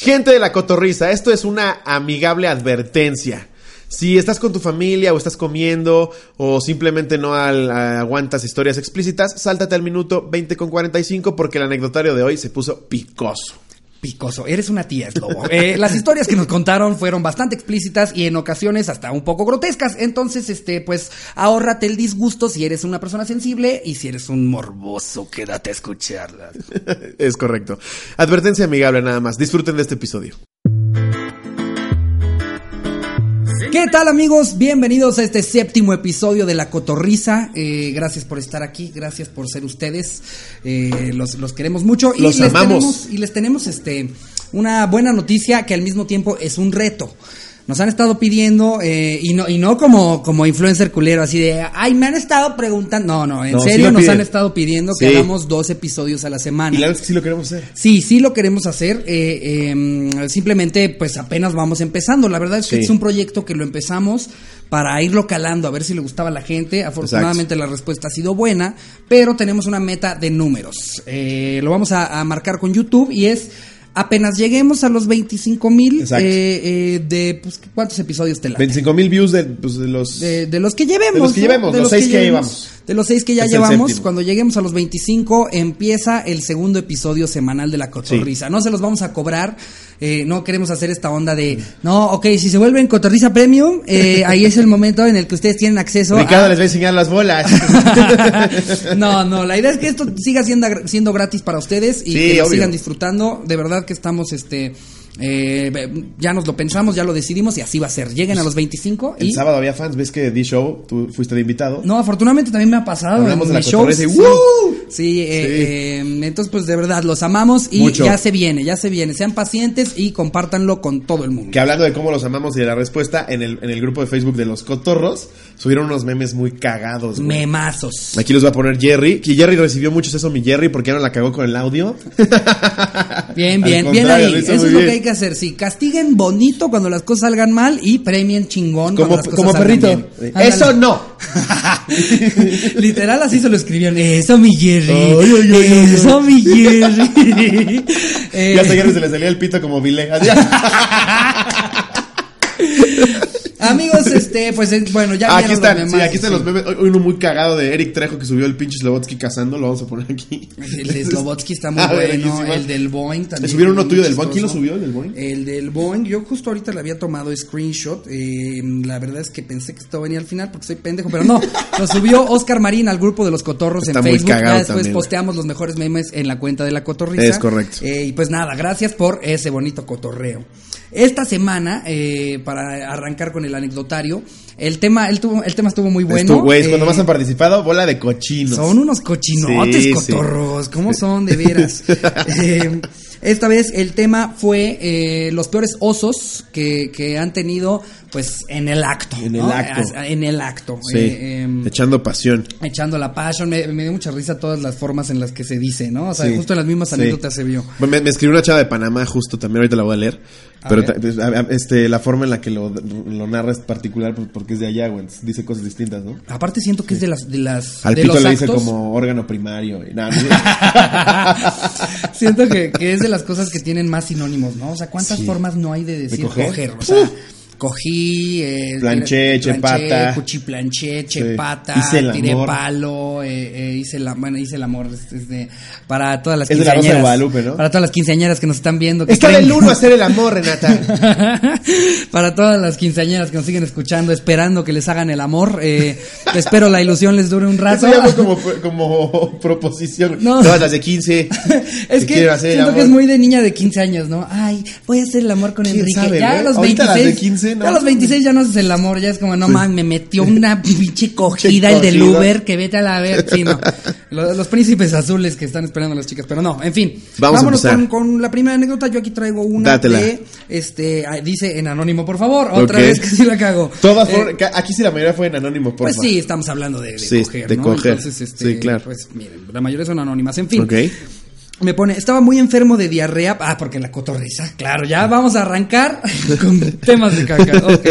Gente de la cotorriza, esto es una amigable advertencia. Si estás con tu familia o estás comiendo o simplemente no al- aguantas historias explícitas, sáltate al minuto 20 con 45 porque el anecdotario de hoy se puso picoso. Picoso, eres una tía, es lobo. Eh, las historias que nos contaron fueron bastante explícitas y en ocasiones hasta un poco grotescas. Entonces, este, pues, ahórrate el disgusto si eres una persona sensible y si eres un morboso, quédate a escucharlas. es correcto. Advertencia amigable nada más. Disfruten de este episodio. ¿Qué tal amigos? Bienvenidos a este séptimo episodio de La Cotorriza. Eh, gracias por estar aquí, gracias por ser ustedes. Eh, los, los queremos mucho. Y Los les amamos. Tenemos, y les tenemos este, una buena noticia que al mismo tiempo es un reto. Nos han estado pidiendo, eh, y no, y no como, como influencer culero, así de, ay, me han estado preguntando. No, no, en No, serio nos han estado pidiendo que Sí. hagamos dos episodios a la semana. Y la que sí lo queremos hacer. Sí, sí lo queremos hacer. eh, eh, simplemente, pues apenas vamos empezando. La verdad es que Sí. es un proyecto que lo empezamos para irlo calando, a ver si le gustaba a la gente. Afortunadamente la respuesta ha sido buena, pero tenemos una meta de números. Eh, lo vamos a, a marcar con YouTube y es apenas lleguemos a los 25 mil Exacto. de pues, cuántos episodios te la 25 mil views de, pues, de los... de, de los que llevemos. De los que ¿no? llevemos, los seis que llevamos. De los seis que ya Es llevamos, cuando lleguemos a los 25, empieza el segundo episodio semanal de La Cotorriza. No se los vamos a cobrar, eh, no queremos hacer esta onda de, no, ok, si se vuelven Cotorriza Premium, eh, ahí es el momento en el que ustedes tienen acceso Ricardo a... les va a enseñar las bolas. no, no, la idea es que esto siga siendo, siendo gratis para ustedes y Sí, que lo sigan disfrutando. De verdad que estamos, este, eh, ya nos lo pensamos, ya lo decidimos y así va a ser. Lleguen a los 25 y... El sábado había fans, ves que D-Show, tú fuiste de invitado. No, afortunadamente también me ha pasado. Hablamos en de la shows. Sí, eh, eh, entonces pues de verdad los amamos y Mucho. ya se viene, ya se viene. Sean pacientes y compártanlo con todo el mundo. Que hablando de cómo los amamos y de la respuesta, en el, en el grupo de Facebook de los cotorros, subieron unos memes muy cagados. güey. Memazos. Aquí los va a poner Jerry. Que Jerry recibió mucho eso, mi Jerry, porque ya no la cagó con el audio. Bien, bien, bien ahí. Eso es lo bien. que hay que hacer. Sí, castiguen bonito cuando las cosas salgan mal y premien chingón Como, cuando las cosas como salgan perrito. bien. Eso no. Literal así se lo escribieron. Eso mi Jerry. Eso mi Jerry. Eh, Ya hasta Jerry se le salía el pito como Vile. Amigos, este, pues eh, bueno, ya Ah, aquí vieron los están, sí, aquí están sí. los memes. Hoy uno muy cagado de Eric Trejo que subió el pinche Slobotsky cazando, lo vamos a poner aquí. El de Slobotsky está muy Ah, bueno. El del Boeing también. ¿Le subieron uno tuyo del Boeing? ¿Quién lo subió, el del Boeing? El del Boeing. Yo justo ahorita le había tomado screenshot. eh, la verdad es que pensé que esto venía al final porque soy pendejo, pero no. Lo subió Oscar Marín al grupo de los cotorros Está en muy Facebook. cagado ya después también, posteamos los mejores memes en la cuenta de la cotorriza. Es correcto. Eh, y pues nada, gracias por ese bonito cotorreo. Esta semana, eh, para arrancar con el anecdotario, el tema, el, tuvo- el tema estuvo muy bueno. Esto, güey, cuando Eh, más han participado, bola de cochinos. son unos cochinotes, Sí, cotorros. ¿Cómo son de veras? Eh, esta vez el tema fue eh, los peores osos que, que han tenido, pues, en el acto. En el ¿no? acto. En el acto. Sí, Eh, em, echando pasión. echando la passion. Me, me dio mucha risa todas las formas en las que se dice, ¿no? O sea, Sí, justo en las mismas sí. anécdotas se vio. Me escribió una chava de Panamá justo también, ahorita la voy a leer. Pero este, la forma en la que lo, lo narra es particular porque es de allá, güey. Dice cosas distintas, ¿no? Aparte siento que es de las... De las Al de pito los le dice como órgano primario. y nada, no- Siento que, que es de las cosas que tienen más sinónimos, ¿no? O sea, ¿cuántas Sí. formas no hay de decir coger? coger? O sea, cogí, eh, Planché, chepata. cuchiplanché, Sí. chepata, Hice el tiré amor. palo, eh, eh, hice la, bueno, hice el amor, es- es de- para todas las Es de la Rosa de quinceañeras. Guadalupe, ¿no? Para todas las quinceañeras que nos están viendo. que Está del uno a hacer el amor, Renata. para todas las quinceañeras que nos siguen escuchando, esperando que les hagan el amor, eh, espero la ilusión les dure un rato. Eso como, como proposición. No. Todas las de 15. Es que quiero hacer el siento que es muy de niña de 15 años, ¿no? Ay, voy a hacer el amor con ¿Quién Enrique. sabe, ya a los Ahorita 26. las de 15, ¿no? Ya a los 26 ya no haces el amor, ya es como, no mames, me metió una pinche cogida el del. Uber que vete a la ver. Sí, no. Los, los príncipes azules que están esperando a las chicas, pero no, en fin. Vamos a Vámonos empezar. con, con la primera anécdota. Yo aquí traigo una Dátela. de, este, dice en anónimo, por favor. Otra vez que sí la cago. Todas Eh, aquí sí la mayoría fue en anónimo, por pues favor. sí, estamos hablando de, de Sí, coger, de ¿no? coger. Entonces, este, Sí, claro. Pues miren, la mayoría son anónimas. En fin. Ok. Me pone, estaba muy enfermo de diarrea. Ah, porque la cotorriza. Claro, ya vamos a arrancar con temas de caca. Ok.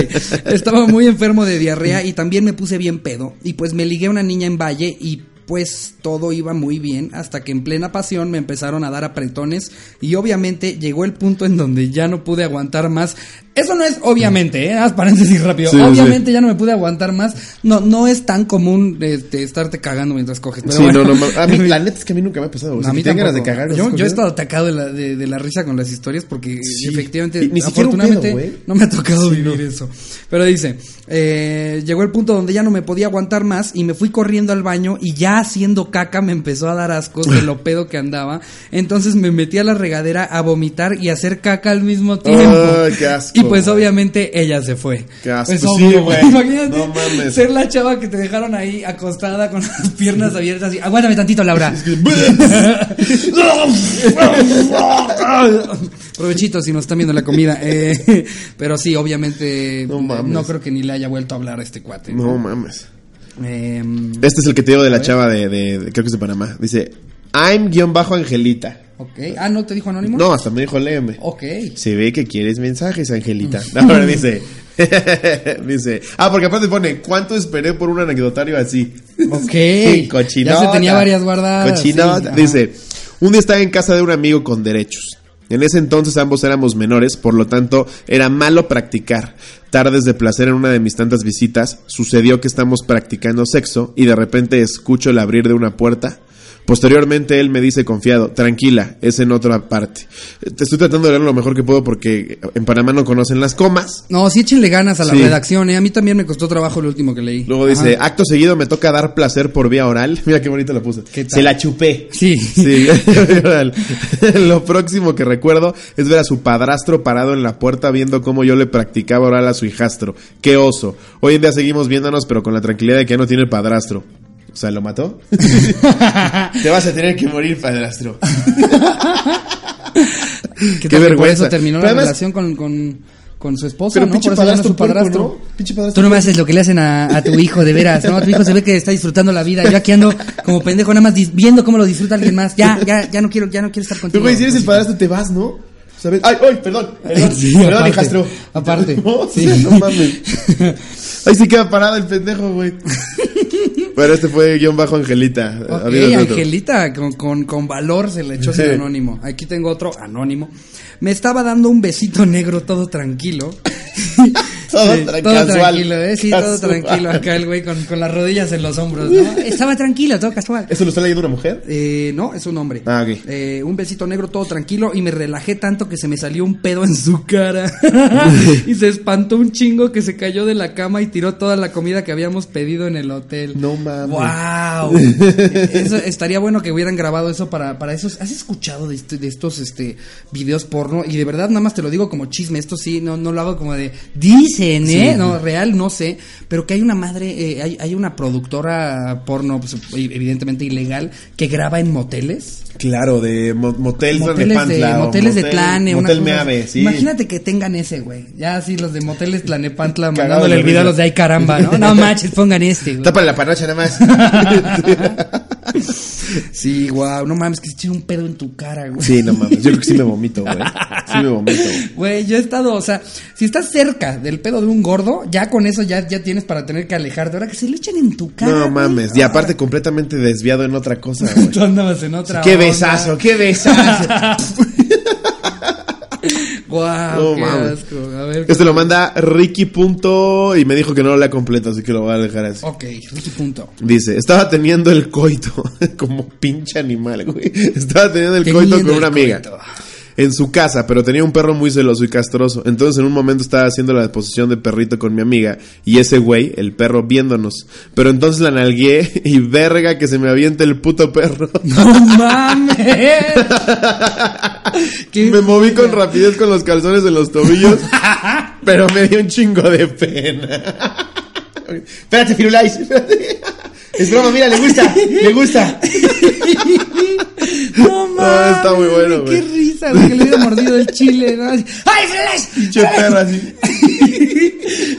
Estaba muy enfermo de diarrea y también me puse bien pedo. Y pues me ligué a una niña en Valle y pues todo iba muy bien hasta que en plena pasión me empezaron a dar apretones y obviamente llegó el punto en donde ya no pude aguantar más. Eso no es obviamente, ¿eh? Haz paréntesis rápido. Sí, obviamente ya no me pude aguantar más. No, no es tan común este, estarte cagando mientras coges. Pero sí, bueno. no, no, a mí, la neta es que a mí nunca me ha pasado. No, a Si mí dan ganas de cagar. yo, ¿estás yo he estado atacado de la, de, de la risa con las historias porque Sí. efectivamente, ni afortunadamente, pedo, no me ha tocado vivir eso. Pero dice, eh, llegó el punto donde ya no me podía aguantar más y me fui corriendo al baño y ya haciendo caca me empezó a dar ascos de lo pedo que andaba. Entonces me metí a la regadera a vomitar y a hacer caca al mismo tiempo. Ay, qué asco, y pues obviamente ella se fue. Qué asco. Pues Sí, güey. Imagínate No mames. ser la chava que te dejaron ahí acostada con las piernas abiertas y aguántame tantito, Laura. Provechito si nos están viendo la comida. Eh, pero sí, obviamente No no, mames. creo que ni le haya vuelto a hablar a este cuate. No mames. Eh, Este es el que te digo de la chava de, de- de- creo que es de Panamá. Dice, I'm guion bajo Angelita. Ok. Ah, ¿no te dijo anónimo? No, hasta me dijo léeme. Ok. Se ve que quieres mensajes, Angelita. Ahora dice, dice, ah, porque aparte pone, ¿cuánto esperé por un anecdotario así? Ok. Cochinota. Ya se tenía varias guardadas. Cochinota. sí. Dice, un día estaba en casa de un amigo con derechos. En ese entonces ambos éramos menores, por lo tanto era malo practicar. Tardes de placer en una de mis tantas visitas, sucedió que estamos practicando sexo y de repente escucho el abrir de una puerta. Posteriormente él me dice confiado, tranquila, es en otra parte. Te estoy tratando de leer lo mejor que puedo porque en Panamá no conocen las comas. No, sí échenle ganas a la Sí. redacción, ¿eh? A mí también me costó trabajo el último que leí. Luego Ajá. dice, acto seguido me toca dar placer por vía oral. Mira qué bonito lo puse. Se la chupé. Sí. Sí, lo próximo que recuerdo es ver a su padrastro parado en la puerta viendo cómo yo le practicaba oral a su hijastro. Qué oso. Hoy en día seguimos viéndonos, pero con la tranquilidad de que ya no tiene padrastro. O sea, ¿lo mató? Te vas a tener que morir, padrastro. ¿Qué, que Por vergüenza. eso terminó Pero la además- relación con, con, con su esposa, Pero ¿no? Por eso no es su padrastro puerco, ¿no? Tú no me haces lo que le hacen a, a tu hijo, de veras, ¿no? Tu hijo se ve que está disfrutando la vida. Yo aquí ando como pendejo, nada más viendo cómo lo disfruta alguien más. Ya, ya, ya no quiero, ya no quiero estar Pero, contigo. güey, si eres el padrastro, te vas, ¿no? ¿Sabes? Ay, ay, perdón. Perdón, Sí, perdón aparte, hijastro. aparte, No, sí. no mames. Ahí sí queda parado el pendejo, güey. Pero este fue guion bajo Angelita. Ok, Amigos de otro. Angelita, con, con, con valor se le echó sin anónimo. Aquí tengo otro anónimo. Me estaba dando un besito negro todo tranquilo. Todo Sí, tra- todo casual, tranquilo, ¿eh? Sí, todo tranquilo. Acá el güey con, con las rodillas en los hombros, ¿no? Estaba tranquilo, todo casual. ¿Eso lo está leyendo una mujer? Eh, no, es un hombre. Ah, ok. Eh, un besito negro todo tranquilo y me relajé tanto que se me salió un pedo en su cara. y se espantó un chingo que se cayó de la cama y tiró toda la comida que habíamos pedido en el hotel. No mames. ¡Wow! Eso, estaría bueno que hubieran grabado eso para, para esos. ¿Has escuchado de, este- de estos este, videos porno? Y de verdad, nada más te lo digo como chisme. Esto sí, no, no lo hago como de. Dicen, ¿eh? No, real, no sé. Pero que hay una madre, eh, hay, hay una productora porno, pues, evidentemente ilegal, que graba en moteles. Claro, de mo- motel Moteles de, Tlanepantla o moteles de motel- Tlane, Meave, sí. Imagínate que tengan ese, güey. Ya así los de moteles Tlanepantla mandándole el video a los de ay caramba, ¿no? No manches, pongan este, güey. Tápale la panocha nada más. Sí, wow, no mames, que se eche un pedo en tu cara, güey. sí, no mames. Yo creo que sí me vomito, güey. Sí me vomito. güey. Güey, yo he estado, o sea, si estás cerca del pedo de un gordo, ya con eso ya, ya tienes para tener que alejarte. Ahora que se le echen en tu cara. No güey. mames. Y aparte completamente desviado en otra cosa, güey. Tú andabas en otra. Qué onda. besazo, qué besazo. Guau, No qué mames. asco. A ver. Este lo manda Ricky punto y me dijo que no lo lea completo, así que lo voy a dejar así. Ok, Ricky punto. Dice, estaba teniendo el coito, como pinche animal, güey. Estaba teniendo el Teniendo coito con una amiga. coito. En su casa, pero tenía un perro muy celoso y castroso. Entonces en un momento estaba haciendo la disposición de perrito con mi amiga y ese güey, el perro, viéndonos. Pero entonces la nalgué y verga que se me avienta el puto perro. ¡No mames! Me moví con rapidez con los calzones en los tobillos, pero me dio un chingo de pena. espérate, Firulais, espérate. Es broma, mira, le gusta, le gusta. No mames. está muy bueno, Qué güey. risa, güey, que le hubiera mordido el chile, ¿no? ¡Ay, Flash! Pinche perro así.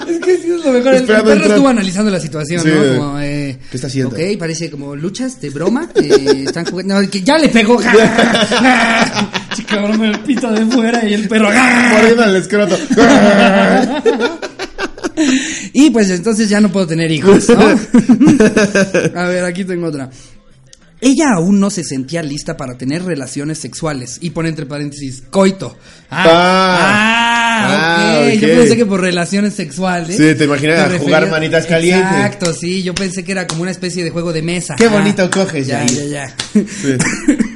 Es que sí es lo mejor. El, perro estuvo analizando la situación, Sí, ¿no? Como, eh, ¿Qué está haciendo? Ok, parece como luchas de broma. eh, están jugando. No, que ya le pegó. Chica, broma, el pito de fuera y el perro. Mordiendo el escroto. Y pues entonces ya no puedo tener hijos, ¿no? A ver, aquí tengo otra. Ella aún no se sentía lista para tener relaciones sexuales. Y pone entre paréntesis, coito. Ah, ah, Ah, ok. ok. Yo pensé que por relaciones sexuales. Sí, te imaginas te jugar manitas calientes. Exacto, sí. Yo pensé que era como una especie de juego de mesa. Qué Ah, bonito coges, Ya, Yair. ya, ya.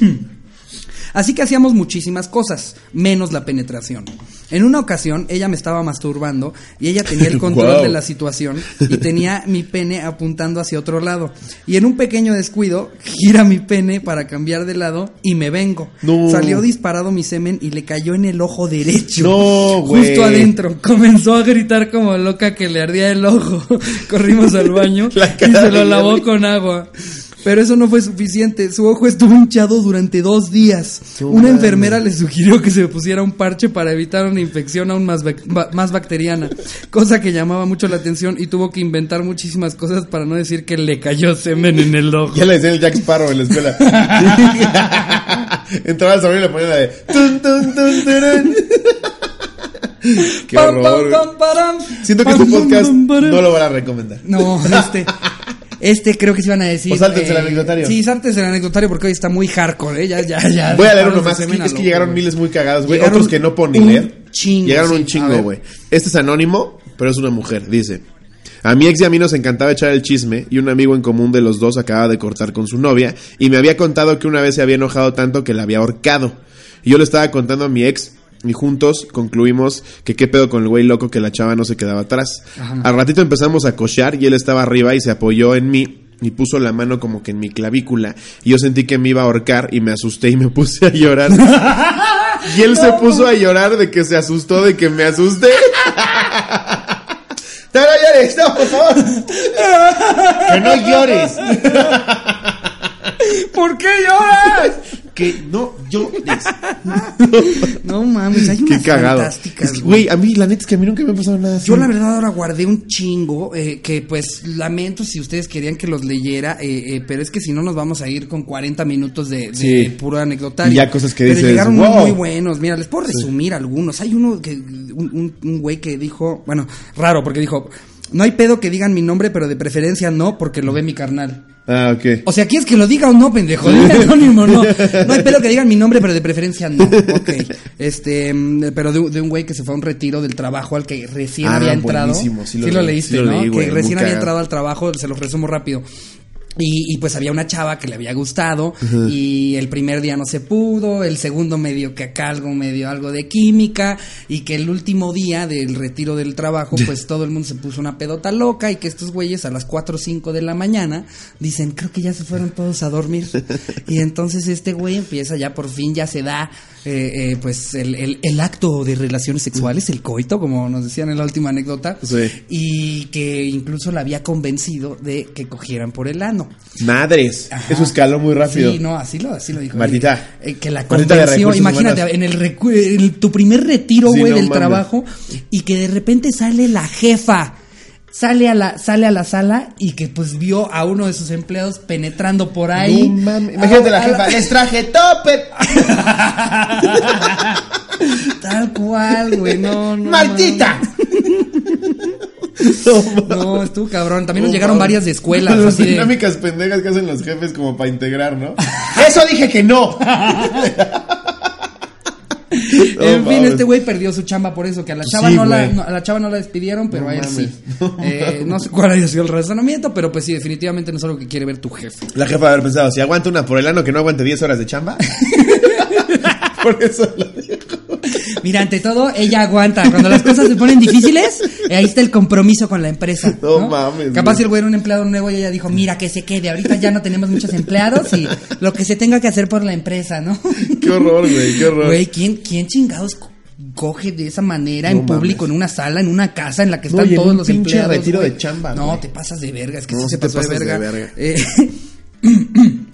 Así que hacíamos muchísimas cosas, menos la penetración. En una ocasión, ella me estaba masturbando y ella tenía el control Wow. de la situación y tenía mi pene apuntando hacia otro lado. Y en un pequeño descuido, gira mi pene para cambiar de lado y me vengo. No. Salió disparado mi semen y le cayó en el ojo derecho. No. Justo adentro. Comenzó a gritar como loca que le ardía el ojo. Corrimos al baño La y se lo lavó con agua. Pero eso no fue suficiente. Su ojo estuvo hinchado durante dos días. Una enfermera le sugirió que se pusiera un parche para evitar una infección aún más, bac- ba- más bacteriana. Cosa que llamaba mucho la atención y tuvo que inventar muchísimas cosas para no decir que le cayó semen en el ojo. Ya le decían el Jack Sparrow en la escuela. Entraba al salón y le ponían la de. Tun, tun, tun. Qué horror. Siento que pam, podcast no lo van a recomendar. No, este. Este creo que se iban a decir. O sáltense el anecdotario. Sí, sáltense el anecdotario porque hoy está muy hardcore, ¿eh? Ya, ya, ya. Voy a leer uno más. Es que, es que llegaron miles muy cagados, güey. Otros que no un leer. chingo, llegaron un chingo, güey. Este es anónimo, pero es una mujer. Dice: A mi ex y a mí nos encantaba echar el chisme y un amigo en común de los dos acaba de cortar con su novia y me había contado que una vez se había enojado tanto que la había ahorcado. Y yo le estaba contando a mi ex y juntos concluimos que qué pedo con el güey loco que la chava no se quedaba atrás. Al ratito empezamos a cochear y él estaba arriba y se apoyó en mí y puso la mano como que en mi clavícula y yo sentí que me iba a ahorcar y me asusté y me puse a llorar. y él se puso a llorar de que se asustó de que me asusté. ¡No, no llores! ¡No, por favor! ¡Que no llores! ¿Por qué lloras? ¡Que no llores! No mames, hay ¡Qué unas cagado! fantásticas. Güey, a mí, la neta es que a mí nunca me ha pasado nada así. Yo la verdad ahora guardé un chingo eh, que pues lamento si ustedes querían que los leyera, eh, eh, pero es que si no nos vamos a ir con 40 minutos de, de Sí. puro anecdotario. Y ya cosas que pero dices, llegaron "Wow". muy buenos. Mira, les puedo resumir algunos. Hay uno que un güey que dijo, bueno, raro porque dijo, no hay pedo que digan mi nombre, pero de preferencia no porque lo ve mi carnal. Ah, ok. O sea, ¿quieres que lo diga o no, pendejo? Dime anónimo, no. No hay pedo que digan mi nombre, pero de preferencia no. Ok. Este, mm, pero de, un- de un güey que se fue a un retiro del trabajo al que recién Ah, había entrado. sí lo lo leí, leíste, sí lo ¿no? leí, güey, que recién había entrado al trabajo, se lo resumo rápido. Y, y pues había una chava que le había gustado y el primer día no se pudo, el segundo medio que acá algo medio algo de química y que el último día del retiro del trabajo pues todo el mundo se puso una pedota loca y que estos güeyes a las 4 o 5 de la mañana dicen creo que ya se fueron todos a dormir y entonces este güey empieza ya por fin ya se da eh, eh, pues el, el- el acto de relaciones sexuales, el coito como nos decían en la última anécdota Sí. y que incluso la había convencido de que cogieran por el ano. Madres. Ajá. Eso escaló muy rápido. Sí, no, así lo, así lo dijo. Maldita. Eh, que la convenció, imagínate, humanos. en el, recu- en tu primer retiro, Sí, güey, no del trabajo, y que de repente sale la jefa. Sale a la, sale a la sala y que pues vio a uno de sus empleados penetrando por ahí. No mames. Imagínate A- la jefa. Les traje topper. Tal cual, güey, no, no. ¡Maldita! mames. No, estuvo cabrón. También nos No llegaron varias de escuelas. Las así de- dinámicas pendejas que hacen los jefes como para integrar, ¿no? Eso dije que no. en fin, este güey perdió su chamba por eso, que a la chava Sí, no la, no- a la chava no la despidieron, pero No a él mames. sí. Eh, no sé cuál haya sido el razonamiento, pero pues sí, definitivamente no es algo que quiere ver tu jefe. La jefa haber pensado, si aguanta una por el ano que no aguante 10 horas de chamba. por eso lo dijo. Mira, ante todo, ella aguanta. Cuando las cosas se ponen difíciles, eh, ahí está el compromiso con la empresa. No No, mames, Capaz el güey era un empleado nuevo y ella dijo, mira, que se quede. Ahorita ya no tenemos muchos empleados y lo que se tenga que hacer por la empresa, ¿no? Qué horror, güey, qué horror. Güey, ¿quién, quién chingados co- coge de esa manera No en público, mames. en una sala, en una casa en la que están todos los empleados? retiro de chamba, No, te pasas de verga, es que No, sí se te pasó de pasas de verga. verga. Eh,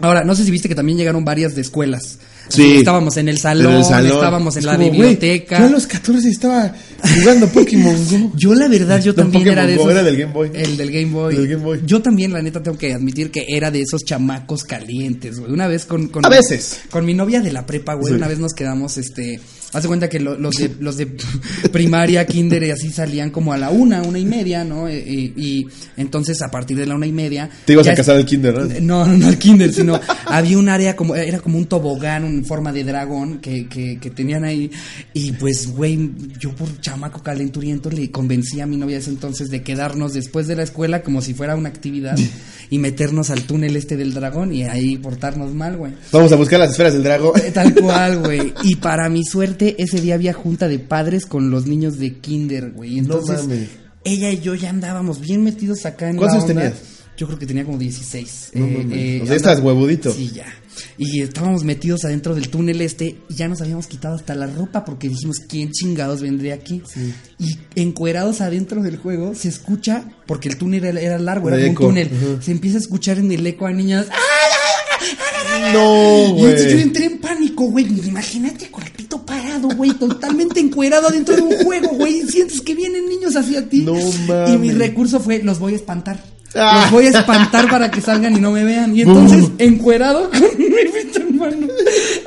Ahora, no sé si viste que también llegaron varias de escuelas. Sí. Estábamos en el salón, En el salón. estábamos en Es la como, biblioteca. yo a los 14 estaba Jugando Pokémon Go. Yo la verdad, yo No, también era de esos. era del Game Boy. El del Game Boy. Del Game Boy. Yo también, la neta, tengo que admitir que era de esos chamacos calientes, güey. Una vez con... con A veces. Con mi novia de la prepa, güey, Sí. una vez nos quedamos, este... Haz de cuenta que lo- los, de, los de primaria, kinder y así salían como a la una, una y media, ¿no? Eh, Y, y entonces a partir de la una y media... Te ibas a casar al kinder, ¿no? no, no, al kinder, sino había un área como, era como un tobogán en forma de dragón que, que, que tenían ahí. Y pues, güey, yo por chamaco calenturiento le convencí a mi novia ese entonces de quedarnos después de la escuela como si fuera una actividad y meternos al túnel este del dragón y ahí portarnos mal, güey. Vamos a buscar las esferas del dragón. Tal cual, güey. Y para mi suerte, ese día había junta de padres con los niños de kinder, güey. No Entonces, mames. ella y yo ya andábamos bien metidos acá en ¿Cuántos tenías? Yo creo que tenía como 16. No Eh, eh, O sea, estás huevudito. Sí, ya. Y estábamos metidos adentro del túnel este y ya nos habíamos quitado hasta la ropa porque dijimos, ¿quién chingados vendría aquí? Y encuerados adentro del juego se escucha, porque el túnel era, era largo, era como un túnel, se empieza a escuchar en el eco a niñas, No, y entonces yo güey. entré en pánico, güey. Imagínate con el pito parado, güey, totalmente encuerado dentro de un juego, güey. Sientes que vienen niños hacia ti. No Y mi mames. recurso fue, los voy a espantar. Ah. Los voy a espantar para que salgan y no me vean. Y entonces, encuerado con mi pito en mano,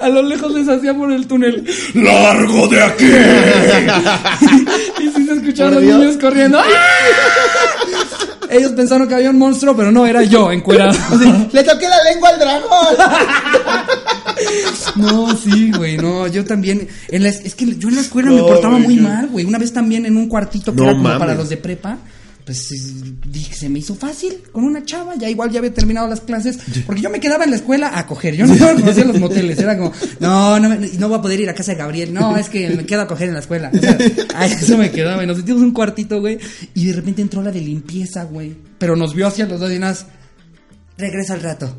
a lo lejos les hacía por el túnel, ¡largo de aquí! y sí se escuchaban Por los Dios. niños corriendo. ¡Ah! Ellos pensaron que había un monstruo, pero no, era yo, encuerado. Le toqué la lengua al dragón. No, sí, güey, no, yo también, en la es que yo en la escuela me portaba güey, muy mal, güey, una vez también en un cuartito que No era como mames. para los de prepa, pues es- dije, se me hizo fácil con una chava, ya igual ya había terminado las clases, porque yo me quedaba en la escuela a coger, yo no conocía los moteles, era como, no, no, me- no voy a poder ir a casa de Gabriel, no, es que me quedo a coger en la escuela, o sea, a eso me quedaba, y nos metimos un cuartito, güey, y de repente entró la de limpieza, güey, pero nos vio hacia los dos y nada, regresa al rato.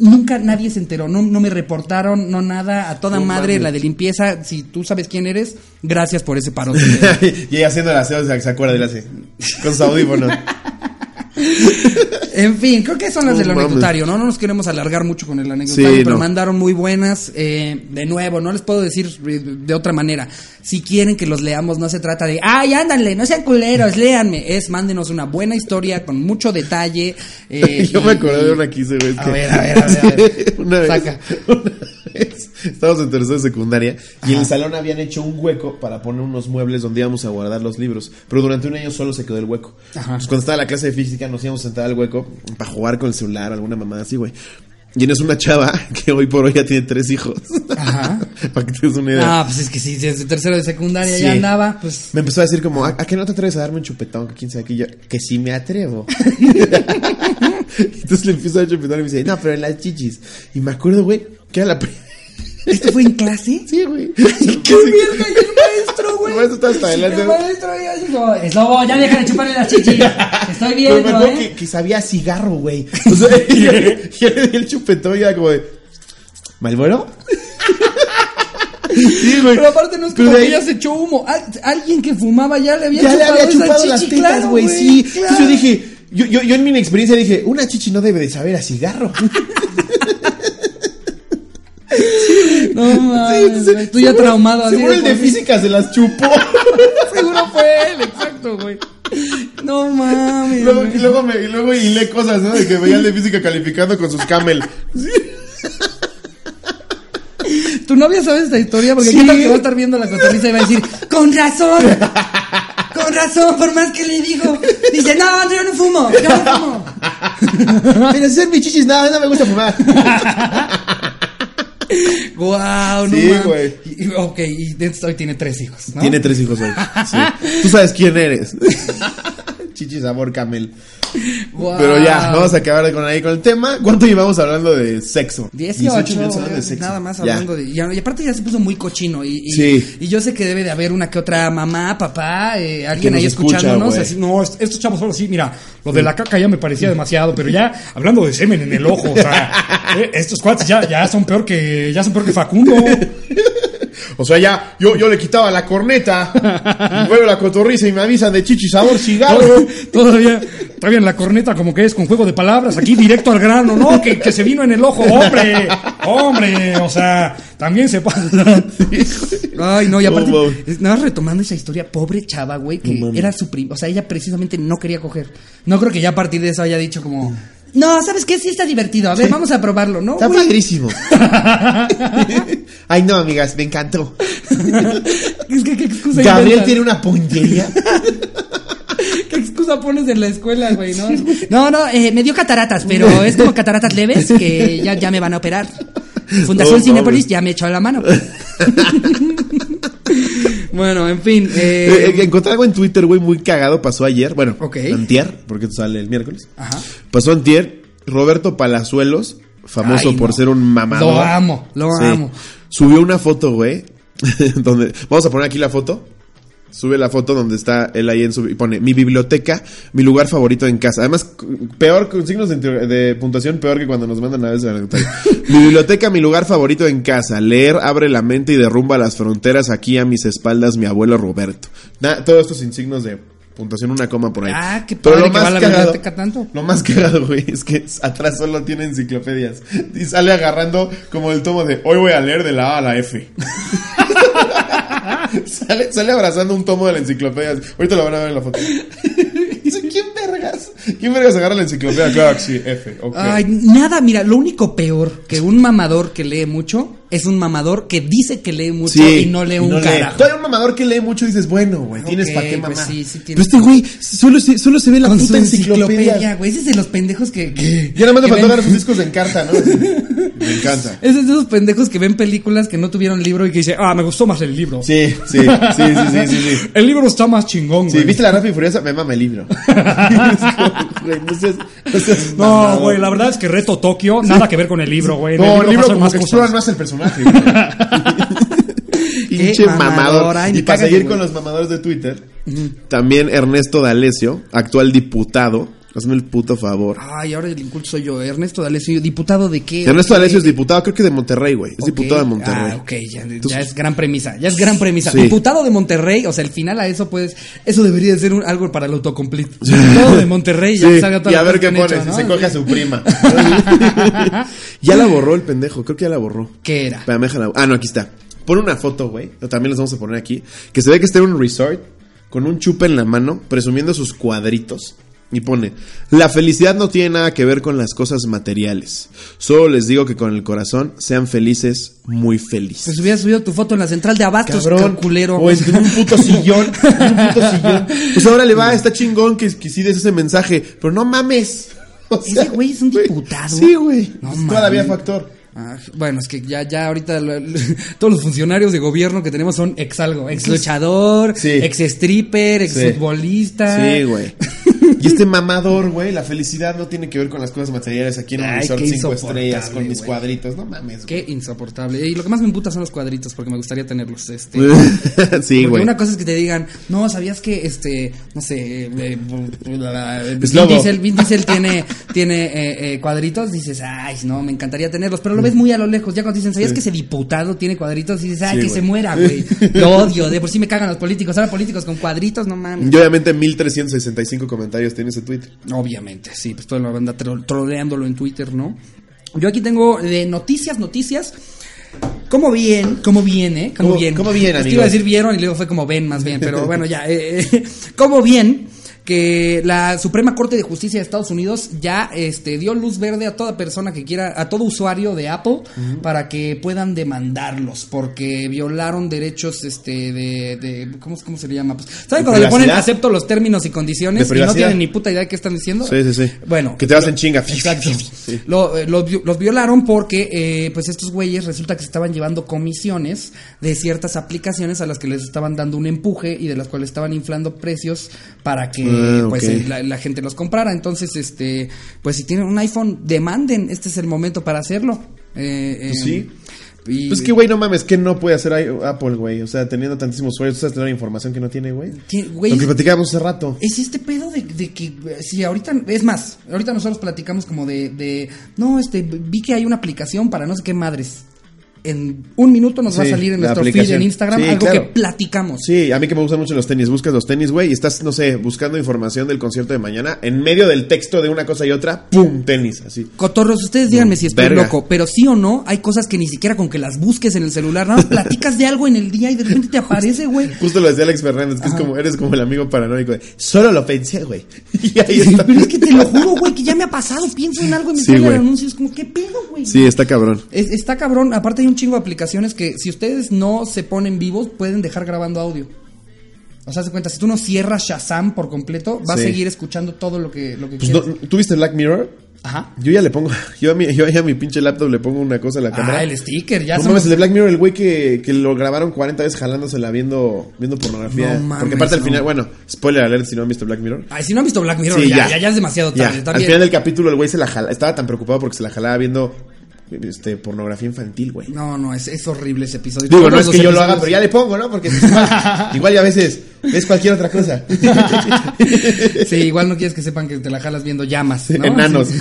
Nunca nadie se enteró, no, no me reportaron, no nada, a toda No madre mames. la de limpieza, si tú sabes quién eres, gracias por ese parote. y ella haciendo el aseo, se acuerda de él así. Con su audífono. en fin, creo que son las del anecdotario, ¿no? No nos queremos alargar mucho con el anecdotario, Sí, pero no. mandaron muy buenas. eh, de nuevo, no les puedo decir de otra manera. Si quieren que los leamos, no se trata de, ay, ándale, no sean culeros, léanme. Es, mándenos una buena historia con mucho detalle. eh, Yo y- me acordé de una que hice, güey. A que- ver, a ver, a ver, a ver. una vez, Saca. una vez, estábamos en tercero de secundaria y en el salón habían hecho un hueco para poner unos muebles donde íbamos a guardar los libros. Pero durante un año solo se quedó el hueco. Ajá. Entonces, cuando estaba la clase de física nos íbamos a sentar al hueco para jugar con el celular, alguna mamada así, güey. Y en eso una chava que hoy por hoy ya tiene tres hijos. Ajá. para que te des una idea. Ah, pues es que si desde tercero de secundaria Sí. ya andaba, pues Me empezó a decir como, ¿a, a qué no te atreves a darme un chupetón? Que quién sabe qué?" Y yo, que sí me atrevo. Entonces le empiezo a dar chupetón y me dice, no, pero en las chichis. Y me acuerdo, güey, que era la primera. ¿Esto fue en clase? Sí, güey. ¡Qué mierda! Y el maestro, güey. El maestro está hasta adelante. El maestro ya dijo, Slobo, ya deja de chuparle las chichis. Estoy Pero me viendo, ¿eh? que, que sabía cigarro, güey. O sea, y yo, yo le di el chupetón y era como de, ¿Malboro? sí, güey. Pero aparte no es como que ella se echó humo. Al- alguien que fumaba ya le había ya le chupado, había esa chupado chichi, las claro, güey, sí. claro. Entonces yo dije, yo, yo, yo en mi experiencia dije, una chichi no debe de saber a cigarro. No mames, entonces, güey, tú ya seguro- traumado. Seguro el de física se las chupó. Seguro fue él, exacto, güey. No mames. luego, y luego, me, y luego hilé cosas, ¿no? De que veía el de física calificando con sus camel. Tu novia sabe esta historia porque Sí. qué tal que va a estar viendo la cotorriza y va a decir, con razón, con razón, por más que le digo. Dice, no, yo no fumo, yo no fumo. Pero ser mi chichis, nada, no me gusta fumar. Guau, no Sí, güey. Ok, y hoy tiene tres hijos, ¿no? Tiene tres hijos hoy. Sí. Tú sabes quién eres. Chichi sabor camel. Pero ya, vamos a acabar con ahí con el tema. ¿Cuánto llevamos hablando de sexo? 18, minutos hablando de sexo. nada más Ya. hablando de... Y, y aparte ya se puso muy cochino y, y, Sí. y yo sé que debe de haber una que otra mamá, papá, eh, alguien ahí escuchándonos. así, No, est- estos chavos solo sí, mira, lo de la caca ya me parecía demasiado, pero ya hablando de semen en el ojo, o sea, eh, estos cuates ya, ya son peor que ya son peor que Facundo. O sea, ya yo, yo le quitaba la corneta, luego la cotorriza y me avisan de chichi sabor cigarro. Todavía, todavía en la corneta como que es con juego de palabras, aquí directo al grano, ¿no? Que, que se vino en el ojo, hombre, hombre, o sea, también se pasa. Ay, no, y aparte, nada más retomando esa historia, pobre chava, güey, que era su prima. O sea, ella precisamente no quería coger. No creo que ya a partir de eso haya dicho como. No, ¿sabes qué? Sí está divertido. A ver, vamos a probarlo, ¿no? Está güey? padrísimo. Ay, no, amigas, me encantó. Es que, ¿qué excusa Gabriel inventas? tiene una puntería. ¿Qué excusa pones en la escuela, güey? No, no, no, eh, me dio cataratas, pero es como cataratas leves que ya, ya me van a operar. Fundación No, Cinépolis mames. ya me echó la mano. bueno, en fin. Eh, Eh, encontré algo en Twitter, güey, muy cagado. Pasó ayer. Bueno, Ok. antier, porque esto sale el miércoles. Ajá. Pasó antier. Roberto Palazuelos, famoso Ay, por no. ser un mamador. Lo amo, lo Sí. amo. Subió una foto, güey. donde vamos a poner aquí la foto. Sube la foto donde está él ahí en su y pone mi biblioteca, mi lugar favorito en casa. Además, peor con signos de, puntuación, peor que cuando nos mandan a veces anecdotario. mi biblioteca, mi lugar favorito en casa. Leer abre la mente y derrumba las fronteras. Aquí a mis espaldas, mi abuelo Roberto. Todo esto sin signos de puntuación, una coma por ahí. Ah, qué padre que va a la biblioteca tanto. Lo más cagado, güey, es que atrás solo tiene enciclopedias. Y sale agarrando como el tomo de hoy voy a leer de la A a la F. sale, sale abrazando un tomo de la enciclopedia. Ahorita lo van a ver en la foto. Dice, ¿quién vergas? ¿Quién vergas agarra la enciclopedia? Claro, sí, F. ok. Ay, nada, mira, lo único peor que un mamador que lee mucho es un mamador que dice que lee mucho y no lee un carajo. Todavía un mamador que lee mucho y dices, bueno, güey, tienes para qué pues mamar. sí, sí Pero este güey solo se, solo se ve la Con puta enciclopedia. güey. Ese es de los pendejos que. que Ya nada más le faltó dar sus discos de encarta, ¿no? Me encanta. Es de esos pendejos que ven películas que no tuvieron libro y que dice, Ah, me gustó más el libro. Sí, sí, sí, sí, sí, sí, sí. El libro está más chingón, Sí, güey. ¿viste la Rápida y Furiosa? Me mama el libro. No seas, no seas No, mamador. güey, la verdad es que Reto Tokio, nada que ver con el libro, güey. En No, el libro como más que cosas. explora más el personaje. güey. Pinche mamador, ay, y para seguir güey. con los mamadores de Twitter, también Ernesto D'Alessio, actual diputado, hazme el puto favor. Ay, ahora el inculto soy yo. Ernesto D'Alessio, ¿diputado de qué? Ernesto. D'Alessio es diputado, creo que de Monterrey, güey. Es diputado de Monterrey. Ah, ok, ya, ya es gran premisa. Ya es gran premisa. Sí. Diputado de Monterrey, o sea, el final a eso, pues, eso debería de ser un- algo para el autocomplete. Diputado de Monterrey, ya Sí, salga toda y a la ver qué pone, hecho, si se coge a su prima. ya la borró el pendejo, creo que ya la borró. ¿Qué era? Déjala- Ah, no, aquí está. Pon una foto, güey. o También les vamos a poner aquí. Que se ve que está en un resort con un chupe en la mano, presumiendo sus cuadritos. Y pone, la felicidad no tiene nada que ver con las cosas materiales. Solo les digo que con el corazón sean felices, muy felices. Pues hubieras subido tu foto en la central de Abastos, Cabrón, culero. o en un puto sillón, en un puto sillón. Pues ahora le va, está chingón que, que sí des ese mensaje, pero no mames. O Ese güey es un diputado. Sí, güey. No Pues todavía mames. fue actor. Ah, bueno, es que ya, ya ahorita lo- lo- todos los funcionarios de gobierno que tenemos son ex algo, ex luchador, Sí. ex stripper, ex Sí. futbolista. Sí, güey. Y este mamador, güey, la felicidad no tiene que ver con las cosas materiales aquí en un Ay, resort cinco estrellas con mis güey. cuadritos. No mames, Qué insoportable. Y lo que más me emputa son los cuadritos porque me gustaría tenerlos. Este, sí, güey. una cosa es que te digan, no, ¿sabías que este, no sé, eh, eh, Vin Slobo. Diesel, Vin Diesel tiene, tiene eh, eh, cuadritos? Dices, ay, no, me encantaría tenerlos, pero lo ves muy a lo lejos. Ya cuando dicen, ¿sabías que ese diputado tiene cuadritos? Dices, ay, Sí, que güey. se muera, güey. Lo odio, de por sí me cagan los políticos. Ahora políticos con cuadritos, no mames. Y obviamente 1365 comentarios tiene ese tweet. Obviamente, sí, pues todo lo anda tro- troleándolo en Twitter, ¿no? Yo aquí tengo de noticias, noticias. ¿Cómo bien? ¿Cómo viene? ¿Cómo, ¿Cómo- bien? cómo bien, amigos? iba a decir vieron y luego fue como ven más bien, pero bueno, ya. Eh, eh, ¿Cómo bien? Que la Suprema Corte de Justicia de Estados Unidos ya este, dio luz verde a toda persona que quiera, a todo usuario de Apple, para que puedan demandarlos, porque violaron derechos este, de, de ¿cómo, ¿cómo se le llama? Pues, ¿Saben ¿De cuando le ponen acepto los términos y condiciones ¿De y no tienen ni puta idea de qué están diciendo? Sí, sí, sí. Bueno. Que te vas en chinga. Exacto. Sí. Lo- eh, los, vi- los violaron porque, eh, pues estos güeyes resulta que se estaban llevando comisiones de ciertas aplicaciones a las que les estaban dando un empuje y de las cuales estaban inflando precios para que, Ah, pues, eh, la, la gente los comprara. Entonces, este, pues si tienen un iPhone, demanden. Este es el momento para hacerlo. Eh, Pues eh, sí. y- Pues que, güey, no mames, que no puede hacer Apple, güey? O sea, teniendo tantísimos usuarios, tú sabes tener información que no tiene, güey. Lo que platicábamos hace rato. Es este pedo de, de que, si ahorita, es más, ahorita nosotros platicamos como de, de, no, este, vi que hay una aplicación para no sé qué madres. En un minuto nos va a salir en nuestro feed aplicación. en Instagram Sí, algo claro. que platicamos. Sí, a mí que me gustan mucho los tenis. Buscas los tenis, güey, y estás, no sé, buscando información del concierto de mañana. En medio del texto de una cosa y otra, ¡pum! Tenis, así. Cotorros, ustedes díganme si estoy Verga. loco, pero sí o no, hay cosas que ni siquiera con que las busques en el celular, nada más platicas de algo en el día y de repente te aparece, güey. Justo lo decía Alex Fernández, que es como, eres como el amigo paranoico de, solo lo pensé, güey. Y ahí está. pero es que te lo juro, güey, que ya me ha pasado, pienso en algo y me Sí, sale el anuncio, es como, ¿qué pedo, güey? Sí, está cabrón. Es- está cabrón, aparte hay un chingo de aplicaciones que si ustedes no se ponen vivos, pueden dejar grabando audio. O sea, se cuenta, si tú no cierras Shazam por completo, vas Sí. a seguir escuchando todo lo que, lo que Pues no. ¿Tú viste Black Mirror? Ajá. Yo ya le pongo, yo a mi, yo a mi pinche laptop le pongo una cosa a la cámara. Ah, el sticker, ya no somos- mames, el de Black Mirror, el güey que, que lo grabaron 40 veces jalándosela viendo, viendo pornografía. No mames, Porque aparte al final, bueno, spoiler alert si no han visto Black Mirror. Ay, si no han visto Black Mirror, Sí, ya, ya. ya, ya es demasiado tarde. Al final del capítulo el güey se la jala, estaba tan preocupado porque se la jalaba viendo este, pornografía infantil, güey. No, no, es, es horrible ese episodio. Digo, Todos no es que yo lo haga, pero ya le pongo, ¿no? Porque pues, igual, igual y a veces es cualquier otra cosa. Sí, igual no quieres que sepan que te la jalas viendo llamas, ¿no? Enanos.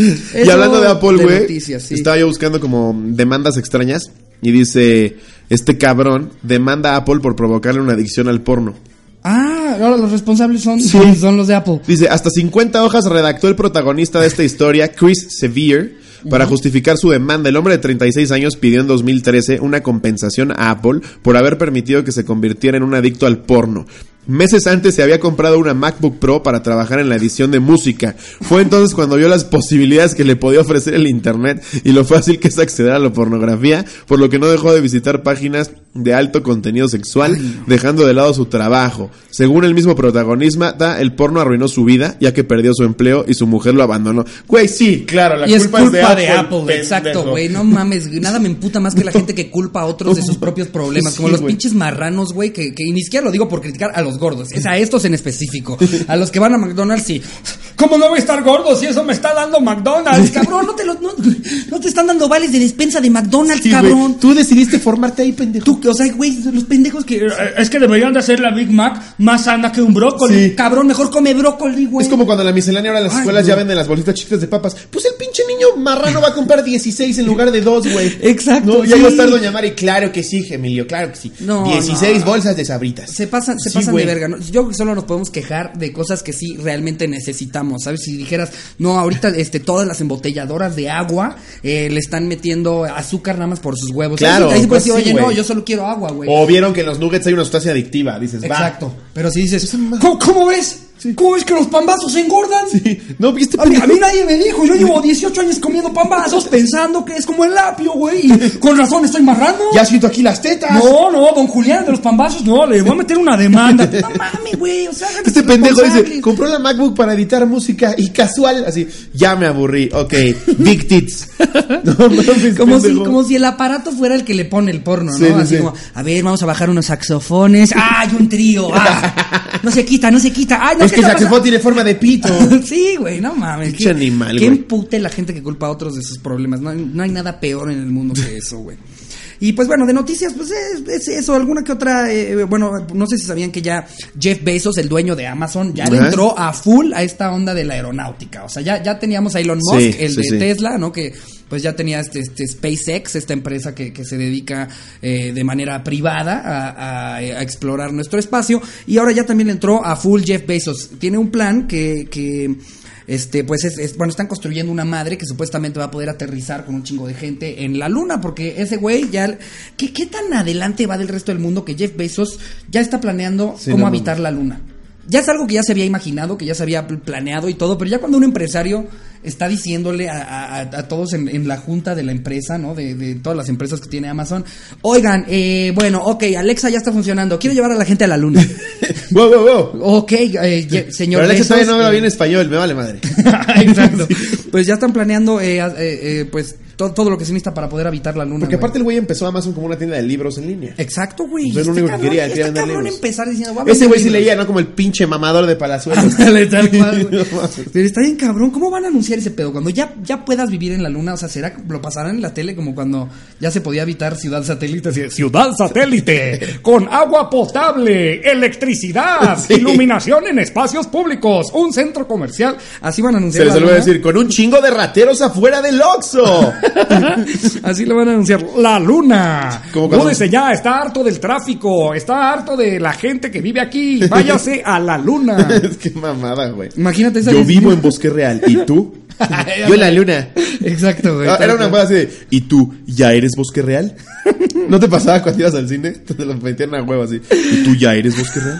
Y hablando de Apple, güey, sí. estaba yo buscando como demandas extrañas y dice, este cabrón demanda a Apple por provocarle una adicción al porno. Ah, ahora los responsables son, Sí. son, son los de Apple. Dice, hasta 50 hojas redactó el protagonista de esta historia, Chris Sevier, para justificar su demanda. El hombre de 36 años pidió en 2013 una compensación a Apple por haber permitido que se convirtiera en un adicto al porno. Meses antes se había comprado una MacBook Pro para trabajar en la edición de música. Fue entonces cuando vio las posibilidades que le podía ofrecer el Internet y lo fácil que es acceder a la pornografía, por lo que no dejó de visitar páginas de alto contenido sexual, dejando de lado su trabajo. Según el mismo protagonista, el porno arruinó su vida, ya que perdió su empleo y su mujer lo abandonó. Güey, sí, claro, la y es culpa, culpa, es de de Apple. Apple, exacto, güey. No mames, nada me emputa más que la gente que culpa a otros de sus propios problemas. Como Sí, los pinches marranos, güey, que, que ni siquiera lo digo por criticar a los gordos. Es a estos en específico. A los que van a McDonald's y. ¿Cómo no voy a estar gordo si eso me está dando McDonald's? Cabrón, no te, lo- no, no te están dando vales de despensa de McDonald's, Sí, cabrón. Tú decidiste formarte ahí, pendejo. Tú, o sea, güey, los pendejos que. Eh, Es que deberían de hacer la Big Mac más sana que un brócoli. Sí. Cabrón, mejor come brócoli, güey. Es como cuando la miscelánea ahora en las Ay, escuelas ya venden las bolsitas chiquitas de papas. Pues el pinche niño marrano va a comprar 16 en lugar de 2, güey. Exacto, No, ya sí. iba a estar Doña Mari. Claro que sí, Emilio, claro que sí. No, 16 no. bolsas de sabritas. Se pasan, se pasan de verga. ¿no? Yo creo que solo nos podemos quejar de cosas que sí realmente necesitamos, ¿sabes? Si dijeras, no, ahorita este, todas las embotelladoras de agua eh, le están metiendo azúcar nada más por sus huevos. Claro, Ahí pues decir, sí, oye, no, güey. yo solo quiero agua, güey. O vieron que en los nuggets hay una sustancia adictiva. Dices, va. Exacto. Pero si dices, ¿Cómo, cómo ves? ¿Cómo ves que los pambazos engordan? Sí. No, viste, A mí, a mí nadie me dijo, yo llevo 18 años comiendo pambazos pensando que es como el apio, güey. y Con razón estoy marrando. Ya siento aquí las tetas. No, no, don Julián de los pambazos, no, le voy a meter una demanda. no mames, güey, o sea, Este pendejo dice, compró la MacBook para editar música y casual, así, ya me aburrí, ok, big tits. No mames, Como si, como si el aparato fuera el que le pone el porno, ¿no? Sí, sí, Así sí. como, a ver, vamos a bajar unos saxofones. ¡Ah, hay un trío! ¡Ah! No se quita, no se quita. ¡Ay, no Es ¿qué que saxofón tiene forma de pito. Sí, güey, no mames. Qué- animal, Qué empute la gente que culpa a otros de sus problemas. No hay, no hay nada peor en el mundo que eso, güey. Y pues bueno, de noticias, pues es, es eso, alguna que otra, eh, bueno, no sé si sabían que ya Jeff Bezos, el dueño de Amazon, ya entró a full a esta onda de la aeronáutica. O sea, ya, ya teníamos a Elon Musk, Sí, el sí, de sí. Tesla, ¿no? Que pues ya tenía este, este SpaceX, esta empresa que, que se dedica eh, de manera privada a, a- a explorar nuestro espacio. Y ahora ya también entró a full Jeff Bezos. Tiene un plan que... que este, pues es, es- bueno, están construyendo una madre que supuestamente va a poder aterrizar con un chingo de gente en la luna, porque ese güey ya, ¿qué, qué tan adelante va del resto del mundo que Jeff Bezos ya está planeando Sí, cómo no habitar la luna? Ya es algo que ya se había imaginado, que ya se había pl- planeado y todo, pero ya cuando un empresario está diciéndole a, a- a todos en, en la junta de la empresa, ¿no? De, de todas las empresas que tiene Amazon, oigan, eh, bueno, ok, Alexa ya está funcionando, quiero llevar a la gente a la luna. wow, wow, wow. ok, eh, señor Pero Alexa todavía no habla eh, bien español, me vale madre. Exacto. Pues ya están planeando, eh, eh, eh, pues, to- todo lo que se necesita para poder habitar la luna. Porque güey. aparte el güey empezó Amazon como una tienda de libros en línea. Exacto, güey. Es lo Está único que cabrón- quería, vender cabrón libros. empezar diciendo, "Va a Ese güey sí libros". leía, ¿no? Como el pinche mamador de palazuelos. Pero está bien cabrón, ¿cómo van a anunciar ese pedo? Cuando ya, ya puedas vivir en la luna, o sea, ¿será lo pasarán en la tele como cuando ya se podía habitar ciudad satélite? Así Ciudad satélite, con agua potable, electricidad, Sí. iluminación en espacios públicos, un centro comercial. Así van a Se anunciar les la olvidó luna. decir, con un chingo de rateros afuera del Oxxo. Así lo van a anunciar. La luna. Múdese ya, está harto del tráfico, está harto de la gente que vive aquí. Váyase a la luna. es que mamada, güey. Imagínate esa Yo vivo en Bosque Real. ¿Y tú? Yo en la luna. Exacto, güey. Ah, Era una cosa así de, ¿y tú ya eres Bosque Real? ¿No te pasaba cuando ibas al cine? Te lo metían a huevo así. ¿Y tú ya eres Bosque Real?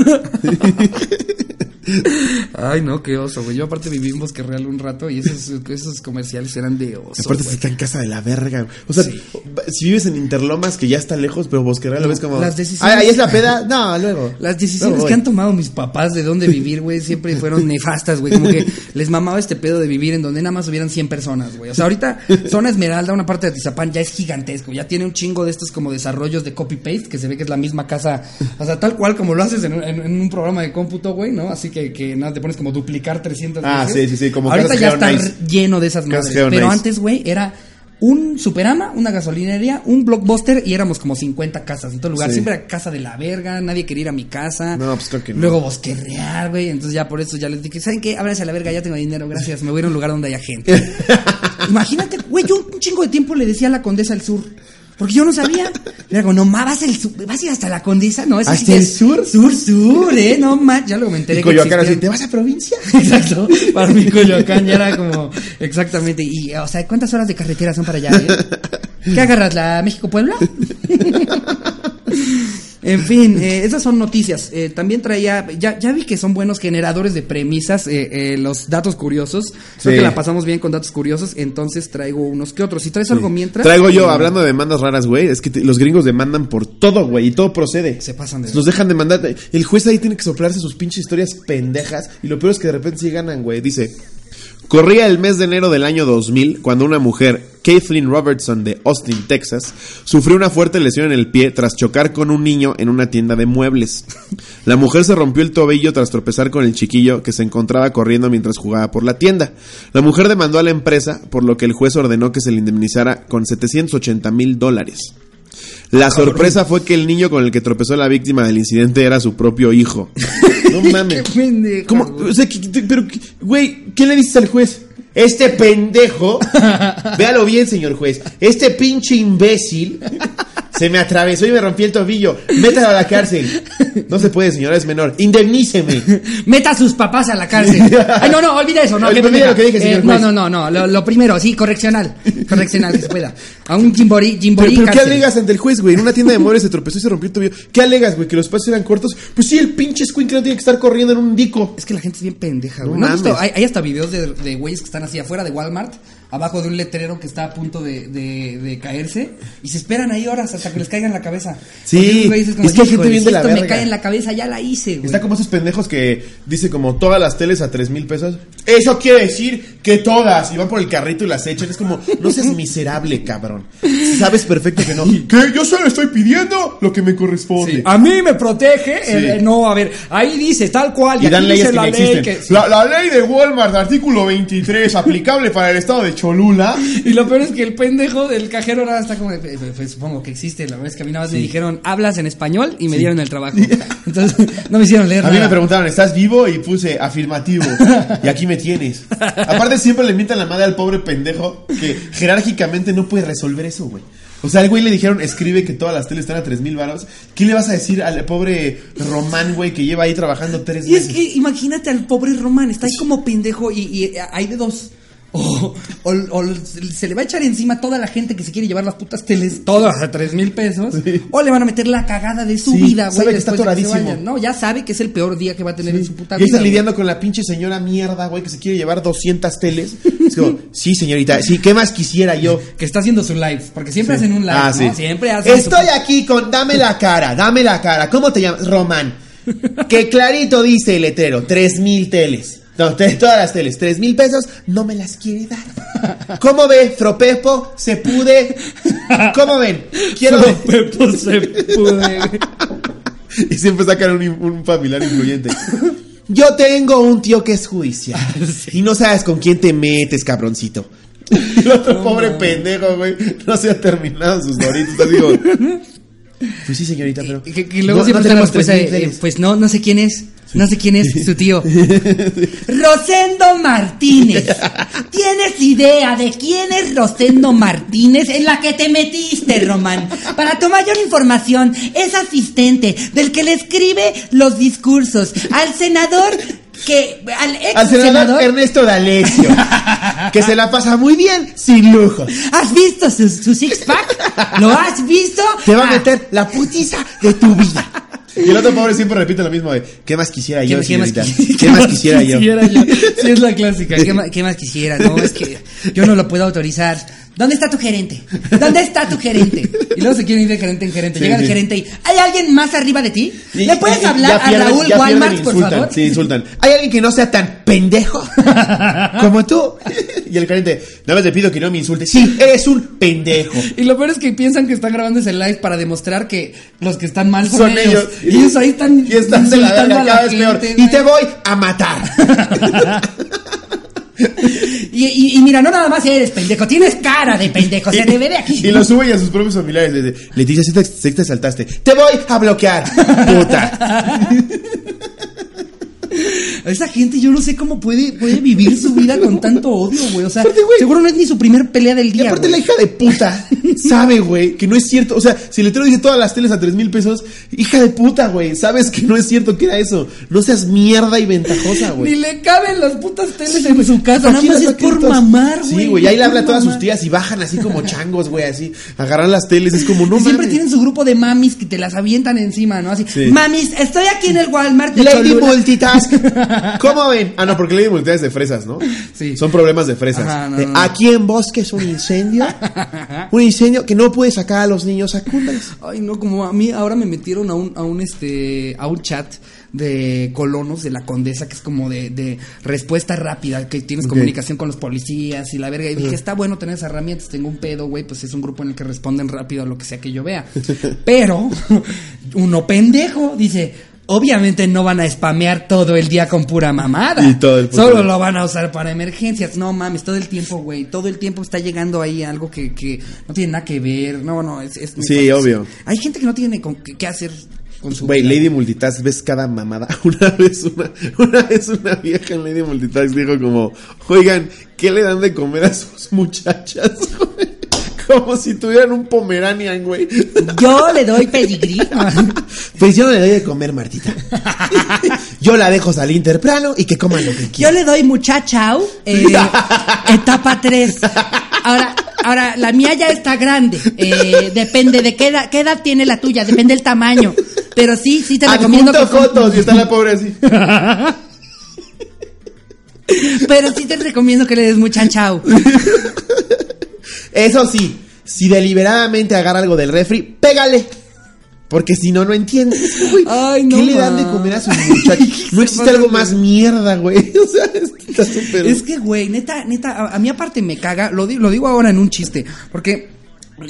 Ay, no, qué oso, güey. Yo aparte viví en Bosque Real un rato y esos, esos comerciales eran de oso. Aparte güey. está en casa de la verga. güey. O sea, si vives en Interlomas, que ya está lejos, pero Bosque Real lo ves como... Las decisiones- "Ay, ahí es la peda. No, luego. Las decisiones Luego que voy". han tomado mis papás de dónde vivir, güey, siempre fueron nefastas, güey. Como que les mamaba este pedo de vivir en donde nada más hubieran 100 personas, güey. O sea, ahorita Zona Esmeralda, una parte de Atizapán, ya es gigantesco. Ya tiene un chingo de estos como desarrollos de copy-paste, que se ve que es la misma casa. O sea, tal cual como lo haces en, un- en- en un programa de cómputo, güey, ¿no? Así que, que nada, te pones como duplicar 300 Ah, veces. sí, sí, sí, como Ahorita ya está lleno de esas Casas madres. Pero antes, güey, era... Un Superama, una gasolinería, un blockbuster y éramos como 50 casas en todo lugar. Sí. Siempre era casa de la verga, nadie quería ir a mi casa. No, pues creo que no. Luego Bosque Real, güey. Entonces ya por eso ya les dije, ¿saben qué? Ábranse a la verga, ya tengo dinero, gracias. Me voy a ir a un lugar donde haya gente. Imagínate, güey, yo un chingo de tiempo le decía a la Condesa del Sur. Porque yo no sabía. Era como, no ma, vas, sur, vas a ir hasta la Condesa, ¿no? Sí ¿Hasta el es- sur? Sur, sur, ¿eh? No ma, ya luego me enteré Y Coyoacán así, ¿te vas a provincia? Exacto, para mi Coyoacán ya era como, exactamente. Y, o sea, ¿cuántas horas de carretera son para allá? eh? ¿Qué agarras, la México-Puebla? En fin, eh, esas son noticias. Eh, también traía, ya, ya vi que son buenos generadores de premisas, eh, eh, los datos curiosos. Creo Sí. que la pasamos bien con datos curiosos, entonces traigo unos que otros. Si traes algo mientras... Traigo yo, eh, hablando de demandas raras, güey, es que te- los gringos demandan por todo, güey, y todo procede. Se pasan de... Los dejan demandar. El juez ahí tiene que soplarse sus pinches historias pendejas. Y lo peor es que de repente sí ganan, güey. Dice: Corría el mes de enero del año 2000 cuando una mujer, Kathleen Robertson de Austin, Texas, sufrió una fuerte lesión en el pie tras chocar con un niño en una tienda de muebles. La mujer se rompió el tobillo tras tropezar con el chiquillo que se encontraba corriendo mientras jugaba por la tienda. La mujer demandó a la empresa, por lo que el juez ordenó que se le indemnizara con 780 mil dólares. La sorpresa fue que el niño con el que tropezó la víctima del incidente era su propio hijo. No mames. Qué pendejo, ¿Cómo? O sea, pero, güey, ¿qué le dices al juez? Este pendejo, véalo bien, señor juez, este pinche imbécil se me atravesó y me rompí el tobillo. Métalo a la cárcel. No se puede, señora, es menor. Indemníceme. Meta a sus papás a la cárcel. Ay, no, no, olvida eso, no. Olvida qué pendeja. lo que dije, señor Eh, no, juez. no, no, no. Lo, lo primero, sí, correccional. Correccional, que se pueda. A un Jimborí, Pero, Jimborí pero ¿qué cárcel. alegas ante el juez, güey? En una tienda de muebles se tropezó y se rompió el tobillo. ¿Qué alegas, güey? ¿Que los pasos eran cortos? Pues sí, el pinche squinkle no tiene que estar corriendo en un dico. Es que la gente es bien pendeja, No güey. ¿No has visto? mames. Hay, hay hasta videos de, de güeyes que están así afuera de Walmart, abajo de un letrero que está a punto de, de, de caerse, y se esperan ahí horas hasta que les caiga en la cabeza. Sí, es que hay gente "Híjole, bien de la esto me verga". cae en la cabeza, ya la hice, güey. Está como esos pendejos que dice como todas las teles a tres mil pesos. Eso quiere decir que todas. Y van por el carrito y las echan. Es como, no seas miserable, cabrón. Sabes perfecto que no. Que yo solo estoy pidiendo lo que me corresponde. Sí, A mí me protege. Sí. eh, no, a ver, ahí dice tal cual. Y aquí dan leyes dice que la ley existen. que- La, la ley de Walmart, artículo 23, aplicable para el estado de Cholula. Y lo peor es que el pendejo del cajero ahora está como de, "Pues, pues, supongo que existe. La verdad es que a mí nada más me dijeron, hablas en español y me dieron el trabajo. Entonces, no me hicieron leer A mí me preguntaron, ¿estás vivo? Y puse afirmativo. Y aquí me tienes. Aparte, siempre le mientan la madre al pobre pendejo que jerárquicamente no puede resolver eso, güey. O sea, al güey le dijeron, escribe que todas las teles están a tres mil varos. ¿Qué le vas a decir al pobre Román, güey, que lleva ahí trabajando tres Y es meses? que imagínate al pobre Román, está ahí como pendejo y, y hay de dos. O, o- o se le va a echar encima toda la gente que se quiere llevar las putas teles, todas a tres mil pesos, Sí. o le van a meter la cagada de su Sí, vida, güey. sabe que está atoradísimo. No, ya sabe que es el peor día que va a tener en su puta Y vida. está güey. lidiando con la pinche señora mierda, güey, que se quiere llevar 200 teles. Es como, sí, señorita, sí, ¿qué más quisiera yo? Que está haciendo su live, porque siempre hacen un live, Ah, ¿no? Siempre hacen Estoy su- aquí con dame la cara, dame la cara. ¿Cómo te llamas? Román. Que clarito dice el letrero, tres mil teles. No, todas las teles, tres mil pesos, no me las quiere dar. ¿Cómo ve, Fropepo? ¿Se pude? ¿Cómo ven? Quiero... Pepo se pude. Y siempre sacan un, un familiar influyente. Yo tengo un tío que es judicial. Y no sabes con quién te metes, cabroncito. El otro pobre pendejo, güey. No se ha terminado sus doritos. Digo. Pues sí, señorita, pero. Que, que luego no- siempre no tenemos tenemos pues, eh, 3,000 teles. pues no, no sé quién es. No sé quién es su tío. Rosendo Martínez. ¿Tienes idea de quién es Rosendo Martínez? En la que te metiste, Román. Para tu mayor información, es asistente del que le escribe los discursos al senador que. al ex Al senador senador. Ernesto D'Alessio. que se la pasa muy bien, sin lujo. ¿Has visto su, su six pack? ¿Lo has visto? Te va a Ah, meter la putiza de tu vida. Y el otro pobre siempre repite lo mismo de, ¿qué más quisiera yo, ¿Qué, qué más, señorita? quisi- ¿Qué más quisiera yo? Sí, es la clásica. ¿Qué, qué más quisiera? No, es que yo no lo puedo autorizar. ¿Dónde está tu gerente? ¿Dónde está tu gerente? Y luego se quieren ir de gerente en gerente. Sí, Llega el gerente y ¿hay alguien más arriba de ti? ¿Le puedes hablar a Raúl Walmart, por insultan, favor? Sí, insultan. ¿Hay alguien que no sea tan pendejo como tú? Y el gerente, nada más te pido que no me insultes. Sí, eres un pendejo. Y lo peor es que piensan que están grabando ese live para demostrar que los que están mal son, Son ellos. Y ellos ahí están Y están de la insultando verga a la cada vez peor. Y te voy a matar. Y, y- y mira, no nada más eres pendejo, tienes cara de pendejo, se te ve de aquí. Y lo sube a sus propios familiares. Le dice, Leticia, si te, si te saltaste. Te voy a bloquear, puta. Esa gente yo no sé cómo puede, puede vivir su vida con tanto odio, güey. O sea, Aparte, güey. seguro no es ni su primer pelea del Y día. aparte güey. la hija de puta sabe, güey, que no es cierto. O sea, si le dice todas las teles a tres mil pesos, hija de puta, güey, sabes que no es cierto que era eso. No seas mierda y ventajosa, Ni güey. le caben las putas teles en su casa, nada más es por mamar, güey. Sí, güey, y ahí le habla a todas sus tías y bajan así como changos, güey, así. Agarran las teles, es como, no Y siempre mames. tienen su grupo de mamis que te las avientan encima, ¿no? Así, Sí. mamis, estoy aquí en el Walmart de Lady Cholula". Multitask. ¿Cómo ven? Ah, no, porque Lady Multitask es de fresas, ¿no? Sí. Son problemas de fresas. Ajá, no, De, no, no. Aquí en Bosque es un incendio. un incendio que no puede sacar a los niños a cumbres. Ay, no, como a mí ahora me metieron a un, a un este, a un chat de colonos de la condesa que es como de, de respuesta rápida, que tienes comunicación con los policías y la verga. Y dije, está bueno tener esas herramientas, tengo un pedo, güey, pues es un grupo en el que responden rápido a lo que sea que yo vea. Pero, uno pendejo, dice. Obviamente no van a spamear todo el día con pura mamada. Y todo el Solo lo van a usar para emergencias. No mames, todo el tiempo, güey. Todo el tiempo está llegando ahí algo que, que no tiene nada que ver. No, no, es... es Sí, obvio. Hay gente que no tiene con qué, qué hacer con su Güey. Lady Multitask, ves cada mamada. Una vez una, una vez una vieja en Lady Multitask dijo como, oigan, ¿qué le dan de comer a sus muchachas? güey? Como si tuvieran un Pomeranian, güey. Yo le doy pedigrí. Pues yo le doy de comer, Martita. Yo la dejo salir temprano y que coman lo que Yo quieran. le doy muchachao, eh, etapa 3. Ahora, ahora, la mía ya está grande. eh, depende de qué edad, qué edad tiene la tuya, depende del tamaño. Pero sí, sí te recomiendo Adjunto que fotos y está la pobre así. Pero sí te recomiendo que le des muchachao. Eso sí, si deliberadamente agarra algo del refri, pégale. Porque si no, no entiendes, güey. Ay, no ¿Qué le dan de comer a sus muchachos? No existe algo más mierda, güey. O sea, está súper... Es que, güey, neta, neta, a, a mí aparte me caga, lo, di- lo digo ahora en un chiste, porque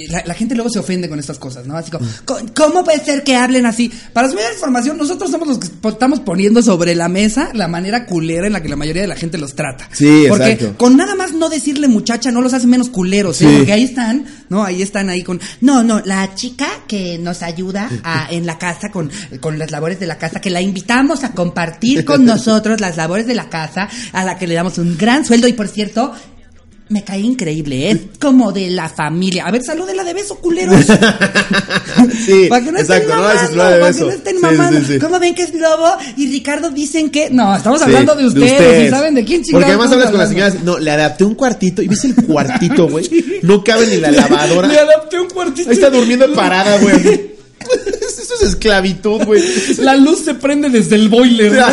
la, la gente luego se ofende con estas cosas, ¿no? Así como, "Co- ¿cómo puede ser que hablen así? Para su mayor información, nosotros somos los que estamos poniendo sobre la mesa la manera culera en la que la mayoría de la gente los trata. Sí, Porque exacto. con nada más no decirle muchacha no los hace menos culeros, ¿eh? Sí. Porque ahí están, ¿no? Ahí están ahí con, no, no, la chica que nos ayuda a- en la casa con, con las labores de la casa, que la invitamos a compartir con nosotros las labores de la casa, a la que le damos un gran sueldo y por cierto, me cae increíble, es como de la familia. A ver, salúdela de beso, culeros. Sí, para que no estén exacto, mamando, para que no estén Sí, mamando. sí, sí. ¿Cómo ven que es lobo? Y Ricardo dicen que... No, estamos hablando de ustedes, ustedes. y saben de quién chingados Porque además hablas con las señoras. No, le adapté un cuartito. Y ves el cuartito, güey. No cabe ni la lavadora. Le adapté un cuartito. Ahí está durmiendo parada, güey. Eso es esclavitud, güey. La luz se prende desde el boiler. ¿no?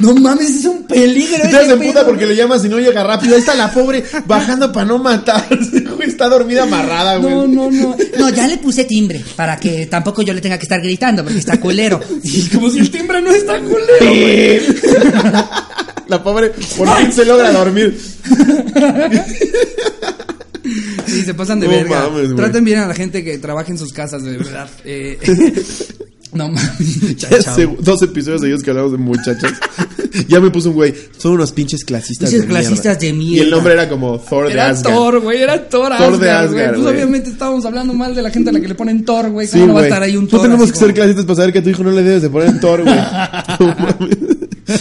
No mames, es un peligro. Te pedo, puta porque le llamas y no llega rápido. Ahí está la pobre bajando para no matarse, güey. Está dormida amarrada, güey. No, no, no. No, ya le puse timbre para que tampoco yo le tenga que estar gritando porque está culero. Y como si el timbre no está culero. güey. La pobre, por fin se logra dormir. Sí, se pasan de No verga. mames. Traten bien a la gente que trabaja en sus casas, de verdad. Eh, no mames. Dos episodios seguidos que hablamos de muchachas. Ya me puso un güey. Son unos pinches clasistas Pinches de mierda. clasistas de Y el mierda. nombre era como Thor de Era Asgard. Thor, güey, era Thor, Thor de Asgard, güey. Asgard, Pues güey. obviamente estábamos hablando mal de la gente a la que le ponen Thor, güey. Sí, ¿Cómo no va a estar ahí un No Thor? tenemos así que ser clasistas para saber que a tu hijo no le debes de poner Thor, güey. No mames.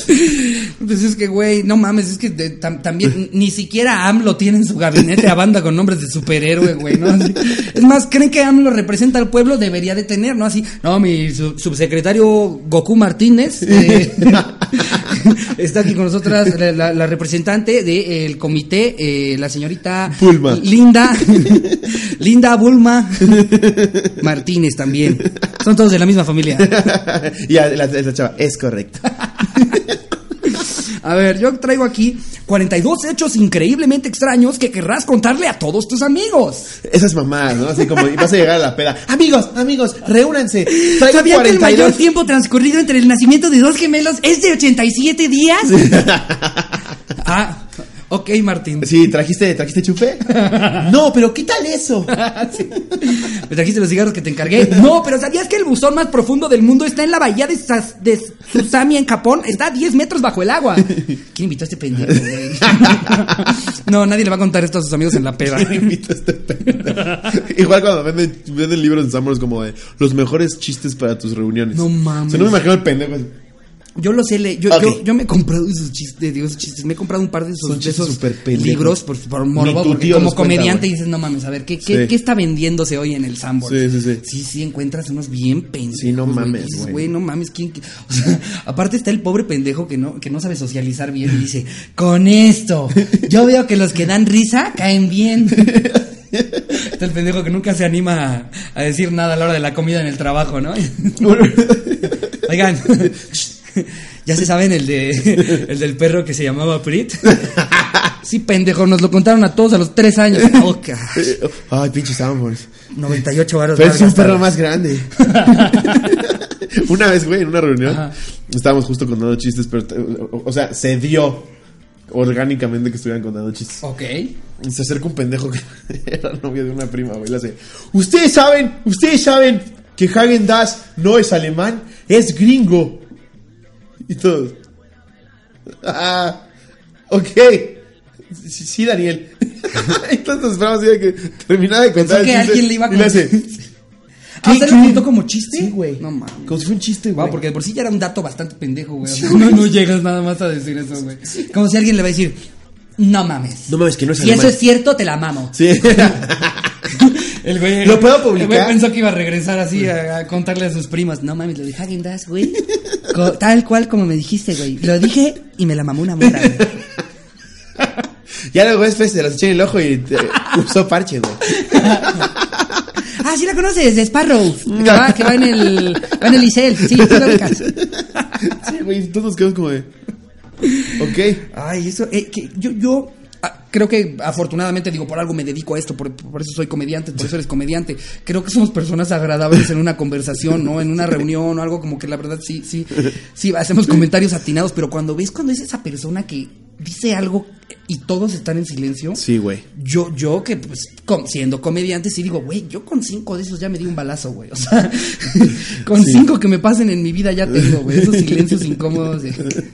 Pues es que, güey, no mames, es que de- tam- también ni siquiera AMLO tiene en su gabinete a banda con nombres de superhéroe, güey, ¿no? Así- es más, ¿creen que AMLO representa al pueblo? Debería de tener, ¿no? Así, no, mi su- subsecretario Goku Martínez eh, está aquí con nosotras, la, la- la representante del comité, eh, la señorita Bulma. Linda, Linda Bulma Martínez también. Son todos de la misma familia. y la, chava, es correcto. A ver, yo traigo aquí 42 hechos increíblemente extraños que querrás contarle a todos tus amigos. Esas mamás, ¿no? Así como y vas a llegar a la peda. Amigos, amigos, reúnanse. Traigo ¿Sabían que el 42. mayor tiempo transcurrido entre el nacimiento de dos gemelos es de 87 días? ah, ok, Martín. Sí, ¿trajiste, ¿trajiste chupe? No, pero ¿qué tal eso? Sí. ¿Me trajiste los cigarros que te encargué? No, pero ¿sabías que el buzón más profundo del mundo está en la bahía de, Sas- de Susami en Japón? Está a 10 metros bajo el agua. ¿Quién invitó a este pendejo, güey? No, nadie le va a contar esto a sus amigos en la peda. ¿Quién invita a este pendejo? Igual cuando venden, venden libros en Summers como de los mejores chistes para tus reuniones. No mames. O sea, no me imagino el pendejo. Yo lo sé, le- yo, yo, yo me he comprado esos chistes, digo, esos chistes, me he comprado un par de esos, de libros por, por morbo, porque como los cuenta, comediante güey. dices, no mames, a ver, ¿qué, qué, Sí. qué está vendiéndose hoy en el Sanborns? Sí, sí, sí. Sí, sí, encuentras unos bien pendejos. Sí, no güey. mames, güey, no mames, ¿quién? qué? O sea, aparte está el pobre pendejo que no, que no sabe socializar bien y dice, con esto, yo veo que los que dan risa caen bien. Está el pendejo que nunca se anima a, a decir nada a la hora de la comida en el trabajo, ¿no? Oigan, ya se saben el de el del perro que se llamaba Prit. Sí, pendejo, nos lo contaron a todos a los tres años. Oh, Ay, pinche Sanborns. 98 varos. Pero es un perro más grande. una vez, güey, en una reunión, Ajá. estábamos justo contando chistes, pero, o, sea, se dio orgánicamente que estuvieran contando chistes. Ok. Se acerca un pendejo que era novio de una prima, güey. Le hace, ustedes saben, ustedes saben que Hagen Dazs no es alemán, es gringo. Y todos. Ah, ok. Sí, sí, Daniel. Entonces esperamos que terminara de contar Pensó que alguien le iba a y le hace, ¿Ah, se ¿Qué? lo contó como chiste? Sí, güey. No mames. Como si fuera un chiste, güey. Wow, porque de por sí ya era un dato bastante pendejo, güey. O sea, no, no llegas nada más a decir eso, güey. Como si alguien le va a decir, no mames. No mames, que no es Si alemán. eso es cierto, te la mamo. Sí. El güey. ¿Lo puedo publicar? El güey pensó que iba a regresar así a, a contarle a sus primas. No mames, lo de Hagen Dazs, güey. Co- tal cual como me dijiste, güey. Lo dije y me la mamó una morra, güey. ya luego después se las eché en el ojo y te- usó parche, güey. Ah, sí la conoces, de Sparrow. Que va, que va en el. Va en el Isel. Sí, tú la ubicas. Sí, güey, todos nos quedamos como de. Ok. Ay, eso. eh, que yo, yo ah, creo que afortunadamente, digo, por algo me dedico a esto, por, por eso soy comediante, por eso eres comediante. Creo que somos personas agradables en una conversación, ¿no? En una reunión o algo como que la verdad sí, sí, sí, hacemos comentarios atinados, pero cuando ves cuando es esa persona que dice algo y todos están en silencio. Sí, güey. Yo, yo que pues com- siendo comediante sí digo, güey, yo con cinco de esos ya me di un balazo, güey. O sea, con cinco que me pasen en mi vida ya tengo, güey. Esos silencios incómodos de...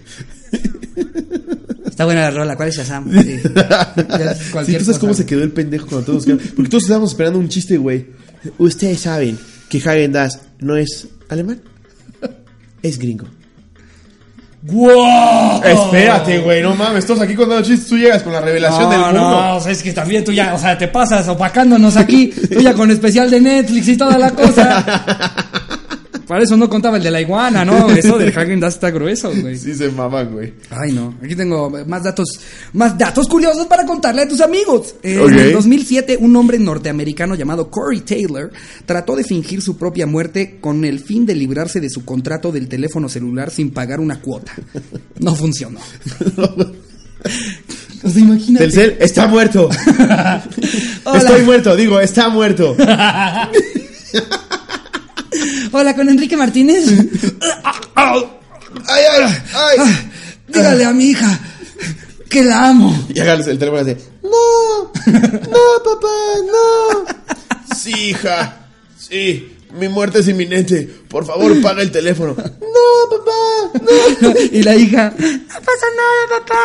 Está buena la rola, ¿cuál es Shazam? Sí. Sí, cualquier ¿tú sabes cómo se quedó el pendejo cuando todos quedaron? Porque todos estábamos esperando un chiste, güey. Ustedes saben que Hagen Dazs no es alemán. Es gringo. ¡Wow! Espérate, güey, no mames. Todos aquí contando chistes, tú llegas con la revelación No, del mundo. no, o sea, es que también tú ya, o sea, te pasas opacándonos aquí, tú ya con especial de Netflix y toda la cosa. Para eso no contaba el de la iguana, ¿no? Eso del Hagen Dazs está grueso, güey. Sí se maman, güey. Ay, no. Aquí tengo más datos, más datos curiosos para contarle a tus amigos. Eh. En el 2007, un hombre norteamericano llamado Corey Taylor trató de fingir su propia muerte con el fin de librarse de su contrato del teléfono celular sin pagar una cuota. No funcionó. O sea, imagínate. Telcel está muerto. Hola. Estoy muerto, digo, está muerto. Hola, con Enrique Martínez. Ay, ay, ay. Dígale a mi hija que la amo. Y haga el teléfono así. No, no, papá, no. Sí, hija. Sí, mi muerte es inminente. Por favor, paga el teléfono. No, papá, no. y la hija, no pasa nada, papá.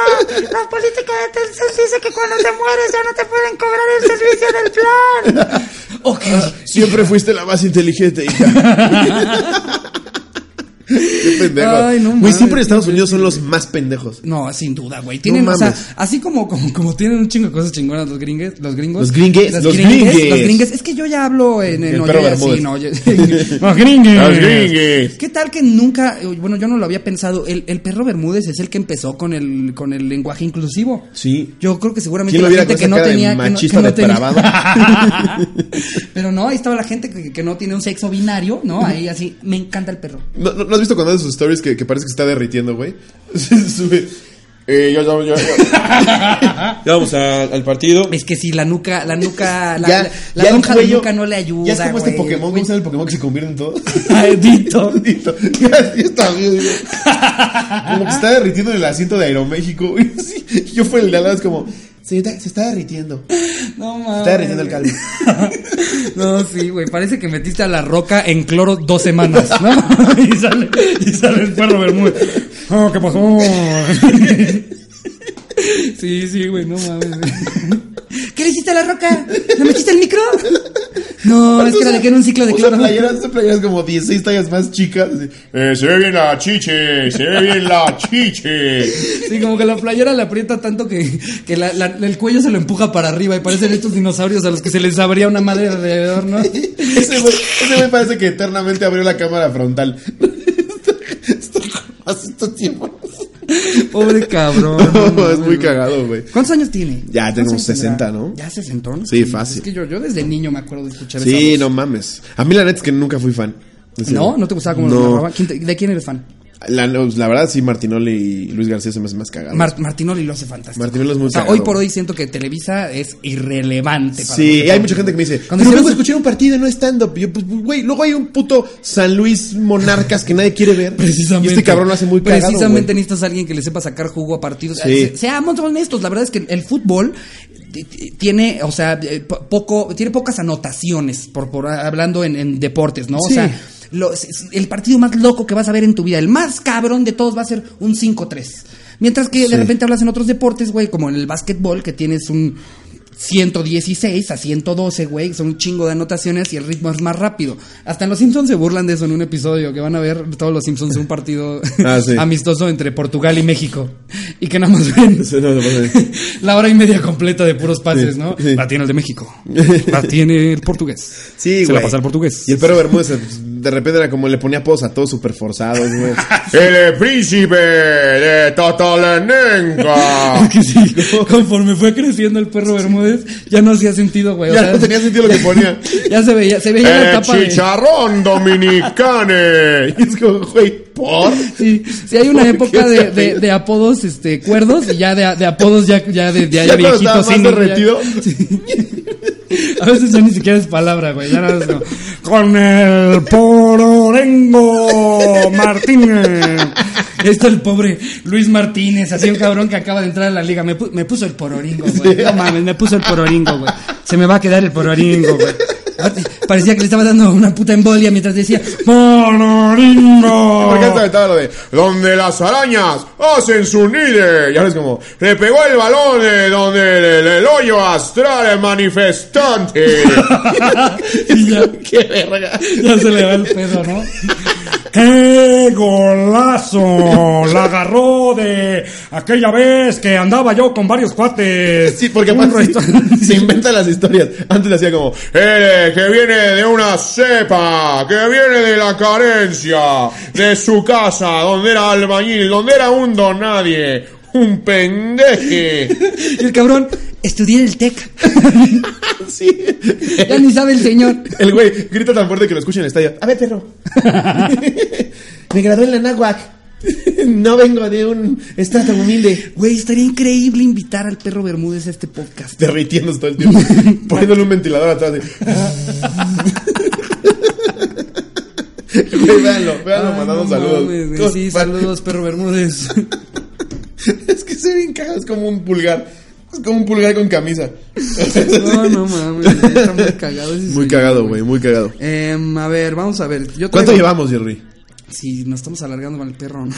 La política de Telcel dice que cuando te mueres ya no te pueden cobrar el servicio del plan. ok. Siempre fuiste la más inteligente, hija. Qué pendejo. Ay, no Güey, siempre en Estados Unidos son los más pendejos. No, sin duda, güey. Tienen, o sea, así como, como, como tienen un chingo de cosas chingonas los gringues, los gringos. Los gringues, Los, los gringues, gringues. Los gringues. Es que yo ya hablo en, en El oye, perro así, Bermúdez. no, yo- Los gringues. Los gringues. ¿Qué tal que nunca, eh, bueno, yo no lo había pensado, el, el perro Bermúdez es el que empezó con el, con el lenguaje inclusivo? Sí. Yo creo que seguramente ¿Quién lo la gente que no tenía... que no- machista que no tenía-? Pero no, ahí estaba la gente que, que no tiene un sexo binario, ¿no? Ahí así, me encanta el perro. ¿No, no, has visto cuando hace sus stories que, que parece que se está derritiendo, güey? Sube. Eh, ya, ya, ya, ya. Ya vamos a- al partido. Es que si la nuca, la nuca, la, Ya- la, la ya el lonja de cuello- nuca no le ayuda, Ya es como este güey. Pokémon, ¿cómo el Pokémon que se convierte en todo? Dito. Dito. Ya, ya está bien. Como que se está derritiendo en el asiento de Aeroméxico, güey. Sí. Yo fue el de al lado, es como, se está, se está derritiendo. No Se mames. está derritiendo el calvo. No, sí, güey. Parece que metiste a la roca en cloro dos semanas, ¿no? y, sale, y sale el perro Bermúdez. Oh, ¿Qué pasó? Sí, sí, güey, no mames. ¿Qué le hiciste a la roca? ¿Le metiste el micro? No, es que era de que era un ciclo de cloro. playeras, usa playeras como 16 tallas más chicas. Eh, se ve bien la chiche, se ve bien la chiche. Sí, como que la playera le aprieta tanto que, que la- la- el cuello se lo empuja para arriba y parecen estos dinosaurios a los que se les abría una madre alrededor, ¿no? Ese güey, ese parece que eternamente abrió la cámara frontal. Esto estos tiempos. Pobre cabrón. No, no es muy cagado, güey. ¿Cuántos años tiene? Ya ¿Cuántos tengo años 60, tendrá? ¿no? ¿Ya 60? ¿no? Sí, fácil. Es que yo, yo desde niño me acuerdo de escuchar esa Sí, voz. no mames. A mí la neta es que nunca fui fan. ¿No? ¿No te gustaba como lo No. narraba? ¿Quién te- ¿De quién eres fan? La, verdad, sí, Martinoli y Luis García se me hacen más cagados. Mar- Martinoli lo hace fantástico. Martinoli es muy O sea, cagado. hoy por hoy siento que Televisa es irrelevante. para Sí, y hay mucha gente que me dice, Cuando su- escuchar un partido y no stand-up. Yo, pues, güey, luego hay un puto San Luis Monarcas que nadie quiere ver. Precisamente. Y este cabrón lo hace muy cagado, Precisamente necesitas a alguien que le sepa sacar jugo a partidos. Sí. Se- Seamos honestos, la verdad es que el fútbol tiene, o sea, eh, po- poco, tiene pocas anotaciones, por, por hablando en, en deportes, ¿no? Sí. O sea, lo- el partido más loco que vas a ver en tu vida, el más cabrón de todos va a ser un 5-3. Mientras que Sí. de repente hablas en otros deportes, güey, como en el básquetbol, que tienes un 116 a 112, güey, son un chingo de anotaciones y el ritmo es más rápido. Hasta en Los Simpsons se burlan de eso en un episodio que van a ver todos los Simpsons en un partido Ah, sí. amistoso entre Portugal y México y que nada más ven Sí, no, no pasa. la hora y media completa de puros pases, Sí, ¿no? sí. La tiene el de México, la tiene el portugués. Sí, se güey. la pasa al portugués. Y el perro Bermúdez de repente era como le ponía apodos a todos súper forzados, güey. El príncipe de. Que sí, conforme fue creciendo el perro Bermúdez, ya no hacía sentido, güey. o ya sea, no tenía sentido lo que ponía. ya se veía, se veía la El etapa de... chicharrón dominicane. Y es como, güey, ¿por? Sí, sí hay una ¿Por época de, de, de apodos este cuerdos y ya de, de apodos ya, ya de, de, Ya estaba viejitos. más sí, ya- derretido. A veces ya ni siquiera es palabra, güey. Ya nada más como, Con el pororengo Martínez. Esto el pobre Luis Martínez, así un cabrón que acaba de entrar a la liga. Me, pu- me puso el pororingo, güey. No mames, me puso el pororingo, güey. Se me va a quedar el pororingo, güey. Parecía que le estaba dando una puta embolia mientras decía, Pororingo. ¿Por qué se aventaba lo de? Donde las arañas hacen su nido. Y ahora es como, Le pegó el balón de donde el, el hoyo astral el manifestante. y ya, qué verga. ya se le va el pedo, ¿no? ¡Qué golazo! La agarró de aquella vez que andaba yo con varios cuates. Sí, porque Un aparte restaurante- se inventan las historias. Antes hacía como, Eh, que viene de una cepa, que viene de la carencia, de su casa, donde era albañil, donde era un don nadie, un pendeje. Y el cabrón, estudié el TEC. sí. Ya ni sabe el señor. El güey grita tan fuerte que lo escucha en el estadio. A ver, perro. Me gradué en la náhuac. No vengo de un estrato humilde. Güey, estaría increíble invitar al perro Bermúdez a este podcast. Derritiéndose todo el tiempo. Poniéndole un ventilador atrás. De... Güey, véanlo, véanlo, Ay, mandando no saludos. mames, güey. ¿Cómo- Sí, pa- saludos, perro Bermúdez. Es que se ve bien cagado, es como un pulgar. Es como un pulgar con camisa. No, no mames, está muy cagado. ese Muy señor, cagado, güey, muy cagado. Em, a ver, vamos a ver. Yo ¿Cuánto llevamos, Jerry? Sí, nos estamos alargando con el perro. ¿no?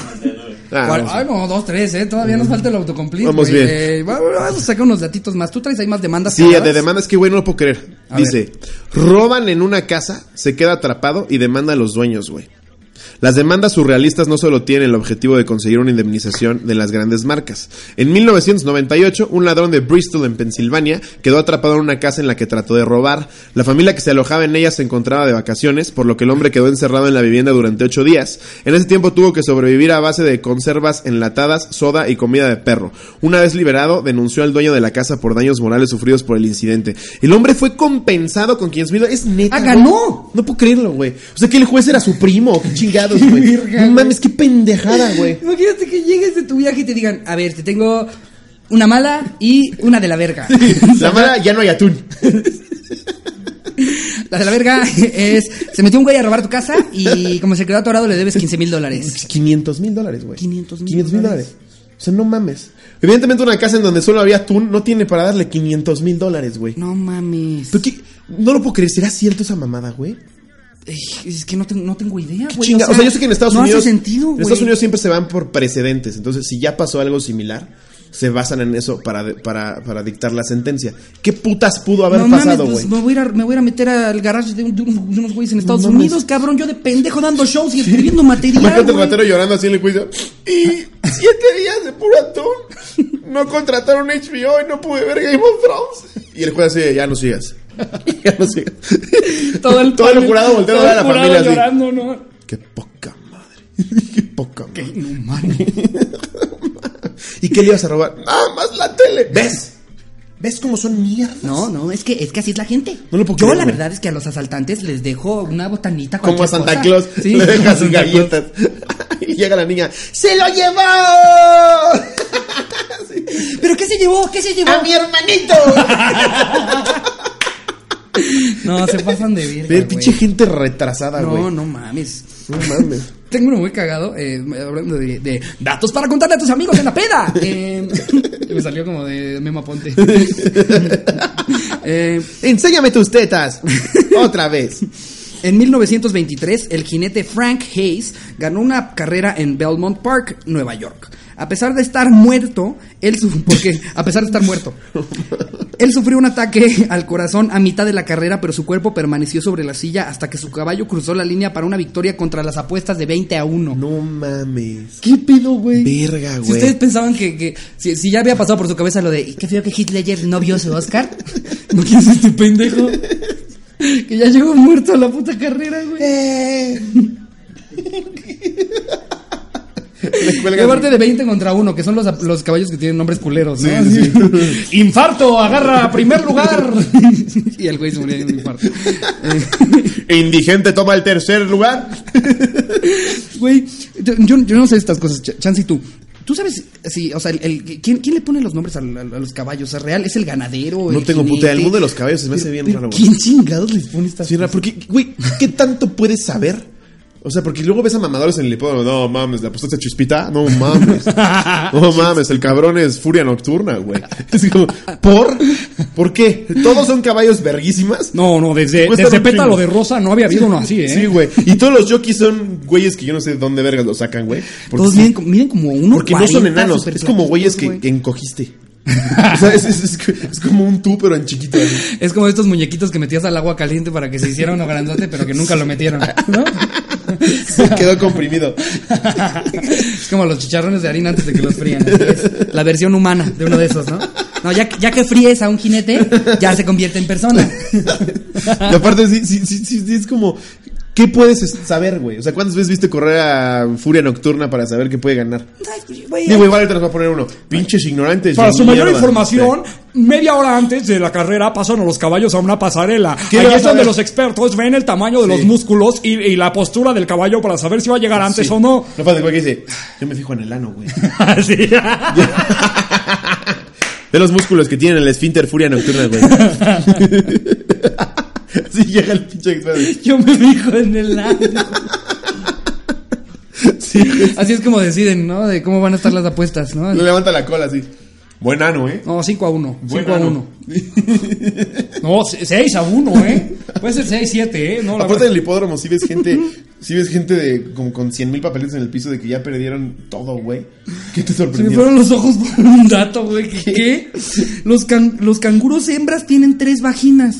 Ah, Ay, no, dos, tres, ¿eh? Todavía nos falta el autocomplete. Vamos bien. Eh, va- va- vamos a sacar unos datitos más. ¿Tú traes ahí más demandas? Sí, de demanda es que, güey, no lo puedo creer. A Dice, roban en una casa, se queda atrapado y demanda a los dueños, güey. Las demandas surrealistas no solo tienen el objetivo de conseguir una indemnización de las grandes marcas. En 1998, un ladrón de Bristol, en Pensilvania, quedó atrapado en una casa en la que trató de robar. La familia que se alojaba en ella se encontraba de vacaciones, por lo que el hombre quedó encerrado en la vivienda durante ocho días. En ese tiempo tuvo que sobrevivir a base de conservas enlatadas, soda y comida de perro. Una vez liberado, denunció al dueño de la casa por daños morales sufridos por el incidente. El hombre fue compensado con 500 mil dólares. Es neta. ¡Ah, ganó! No puedo creerlo, güey. O sea que el juez era su primo. Qué güey. verga, No mames, qué pendejada, güey. Imagínate que llegues de tu viaje y te digan, a ver, te tengo una mala y una de la verga. La mala, ya no hay atún. La de la verga es, se metió un güey a robar tu casa y como se quedó atorado le debes 15 mil dólares. 500 mil dólares, güey. 500 mil 500 mil dólares. dólares. O sea, no mames. Evidentemente una casa en donde solo había atún no tiene para darle 500 mil dólares, güey. No mames. Pero qué- No lo puedo creer. ¿Será cierto esa mamada, güey? Es que no, te- no tengo idea, güey. O sea, yo sé que en Estados no Unidos. hace sentido, en. Estados Unidos siempre se van por precedentes. Entonces, si ya pasó algo similar, se basan en eso para, para, para dictar la sentencia. ¿Qué putas pudo haber no mames, pasado, pues, güey? me, voy a me voy a meter al garage de, un- de unos, güeyes en Estados No mames. Unidos, cabrón. Yo de pendejo dando shows y escribiendo material. Imagínate el ratero llorando así en el juicio. Y siete días de puro atún. No contrataron HBO y no pude ver Game of Thrones. Y el juez así, ya no sigas. ya no sigas. Todo el, Todo el jurado volteó a la familia así. llorando, ¿no? Qué poca madre. Qué poca madre. No mames. ¿Y qué le ibas a robar? Nada más la tele. ¿Ves? ¿Ves cómo son mierdas? No, no, es que, es que así es la gente. No lo puedo Yo creer, la güey. verdad es que a los asaltantes les dejo una botanita Como a Santa cosa. Claus Sí, le como deja a sus Santa Claus. galletas. y llega la niña. ¡Se lo llevó! ¿Pero qué se llevó? ¿Qué se llevó? ¡A mi hermanito! No, se pasan de verga, Ve, güey. pinche gente retrasada, güey. No, no mames. No mames. Tengo uno muy cagado, eh, hablando de, de datos para contarle a tus amigos en la peda. Eh, me salió como de Memo Ponte. Eh, Enséñame tus tetas. Otra vez. en 1923, el jinete Frank Hayes ganó una carrera en Belmont Park, Nueva York. A pesar de estar muerto, él porque a pesar de estar muerto, él sufrió un ataque al corazón a mitad de la carrera, pero su cuerpo permaneció sobre la silla hasta que su caballo cruzó la línea para una victoria contra las apuestas de 20 a 1. No mames. ¿Qué pedo, güey? Verga, Si güey. ustedes pensaban que, que si, si ya había pasado por su cabeza lo de "Y qué feo que Ledger no vio su Oscar, ¿no quieres este pendejo? que ya llegó muerto a la puta carrera, güey. Eh. Y aparte de 20 contra 1, que son los, los caballos que tienen nombres culeros, ¿no? Sí, sí. Infarto, agarra primer lugar. y el güey se murió de un infarto. Indigente toma el tercer lugar. Güey, yo, yo yo no sé estas cosas, Ch- Chance y tú. ¿Tú sabes si, o sea, el, el- ¿quién, quién le pone los nombres a, los caballos? ¿Es real? ¿Es el ganadero? No el tengo puta idea. El mundo de los caballos se me hace bien pero raro, güey. ¿Quién chingados les pone estas Sí, porque, güey, ¿qué tanto puedes saber? O sea, porque luego ves a mamadores en el hipódromo. No mames, ¿le apostaste a Chispita? No mames. No mames, el cabrón es furia nocturna, güey. Es como, ¿por? ¿Por qué? ¿Todos son caballos verguísimas? No, no, desde, desde Pétalo de Rosa no había habido uno así, ¿eh? Sí, güey. Y todos los jockeys son güeyes que yo no sé de dónde vergas los sacan, güey. Todos sí- miden, como- miden como uno Porque no son enanos. Es como güeyes que, que encogiste. O sea, es, es- es- es como un tú, pero en chiquito. Es como estos muñequitos que metías al agua caliente para que se hiciera uno grandote, pero que nunca lo metieron, ¿no? Se quedó comprimido. Es como los chicharrones de harina antes de que los frían. es. La versión humana de uno de esos, ¿no? No, ya, que- ya que fríes a un jinete, ya se convierte en persona. Y aparte, sí, sí, sí, sí, es como. ¿Qué puedes es- saber, güey? O sea, ¿cuántas veces viste correr a Furia Nocturna para saber que puede ganar? Güey, Digo, igual te nos va a poner uno. Pinches ignorantes. Para su mayor mierda. información, media hora antes de la carrera pasan a los caballos a una pasarela. ¿Qué Ahí es donde los expertos ven el tamaño de Sí. los músculos y, y la postura del caballo para saber si va a llegar antes Sí. o no. No pasa, que dice. Yo me fijo en el ano, güey. Sí. De los músculos que tienen el esfínter Furia Nocturna, güey. Así llega el pinche experto. Yo me fijo en el ano. Sí. Así es como deciden, ¿no? De cómo van a estar las apuestas, ¿no? Le levanta la cola así. Buen ano, ¿eh? No, 5 a 1. 5 Buen a ano. 1. No, 6 a 1, ¿eh? Puede ser 6, 7, ¿eh? No, la Aparte verdad. del hipódromo, si ves gente, si ves gente de como con 100 mil papelitos en el piso de que ya perdieron todo, güey. ¿Qué te Se me sorprendió? fueron los ojos por un dato, güey. ¿Qué? qué? Los, can- los canguros hembras tienen tres vaginas.